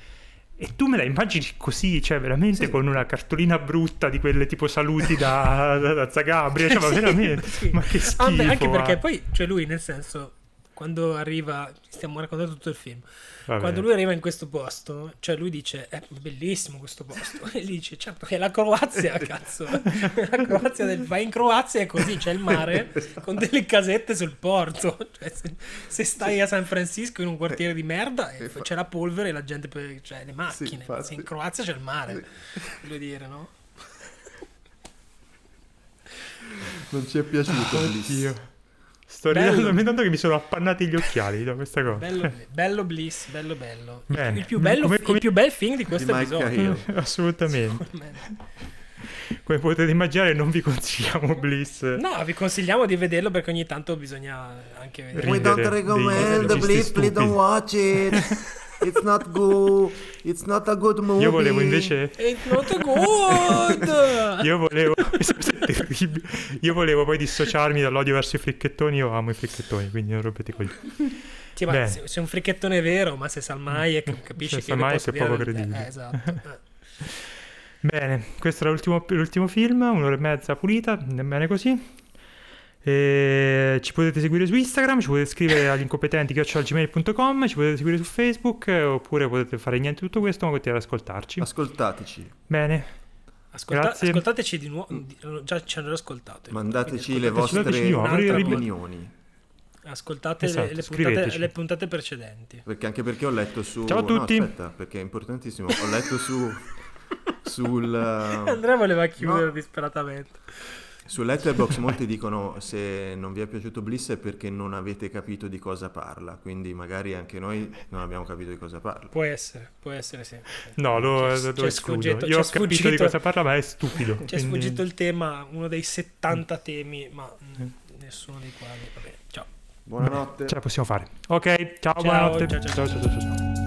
E tu me la immagini così, cioè veramente sì. con una cartolina brutta di quelle tipo saluti da, da, da Zagabria, cioè ma veramente, sì. ma che schifo. Ah, anche perché poi, cioè lui nel senso, quando arriva, stiamo raccontando tutto il film, Vabbè. quando lui arriva in questo posto, cioè lui dice è bellissimo questo posto, e gli dice certo è la Croazia, cazzo, la Croazia del... vai in Croazia è così, c'è il mare con delle casette sul porto, cioè, se, se, stai a San Francisco in un quartiere di merda c'è la polvere e la gente, cioè le macchine, sì, se in Croazia c'è il mare, voglio dire, no? Non ci è piaciuto, Oddio. Sto Bello. ridendo tanto che mi sono appannati gli occhiali da questa cosa. Bello, bello Bliss, bello bello. Il- Bene. Il, più bello Come- il come- più bel film di questo Di episodio. Assolutamente. Come potete immaginare, non vi consigliamo Bliss. No, vi consigliamo di vederlo perché ogni tanto bisogna anche vedere. We don't dei recommend registi please, please don't watch it. It's not good. It's not a good movie. Io volevo invece It's not good! Io volevo. È. Io volevo poi dissociarmi dall'odio verso i fricchettoni. Io amo i fricchettoni, quindi non rompete i coglioni. Sì, ma se, se un fricchettone vero, ma se Salmai capisci Se che Salm lo Hayek posso è poco dire- credibile. Eh, esatto. eh. Bene, questo era l'ultimo, l'ultimo film, un'ora e mezza pulita, bene così. E ci potete seguire su Instagram, ci potete scrivere agli incompetenti gmail.com, ci potete seguire su Facebook, oppure potete fare niente di tutto questo, ma continuare ad ascoltarci. Ascoltateci, Bene, Ascolta- ascoltateci di nuovo. Già ci hanno ascoltato. mandateci le vostre nuovo, opinioni. Ascoltate le- Esatto, le, puntate, le puntate precedenti. Perché anche perché ho letto su... Ciao a tutti. No, aspetta, perché è importantissimo. Ho letto su... sul... eh, Andrea voleva chiudere no. disperatamente. Su Letterboxd molti dicono se non vi è piaciuto Bliss è perché non avete capito di cosa parla, quindi magari anche noi non abbiamo capito di cosa parla. Può essere, può essere sì. no, lo, Ci- lo ci è escludo. sfuggito- Io ho è capito di sfuggito- cosa parla, ma è stupido. Ci è quindi- sfuggito il tema, uno dei 70 temi, ma mm, nessuno dei quali. Va bene, ciao. Buonanotte. Ce la possiamo fare. Ok, ciao, Ciao, buonanotte. ciao, ciao, ciao, ciao, ciao, ciao.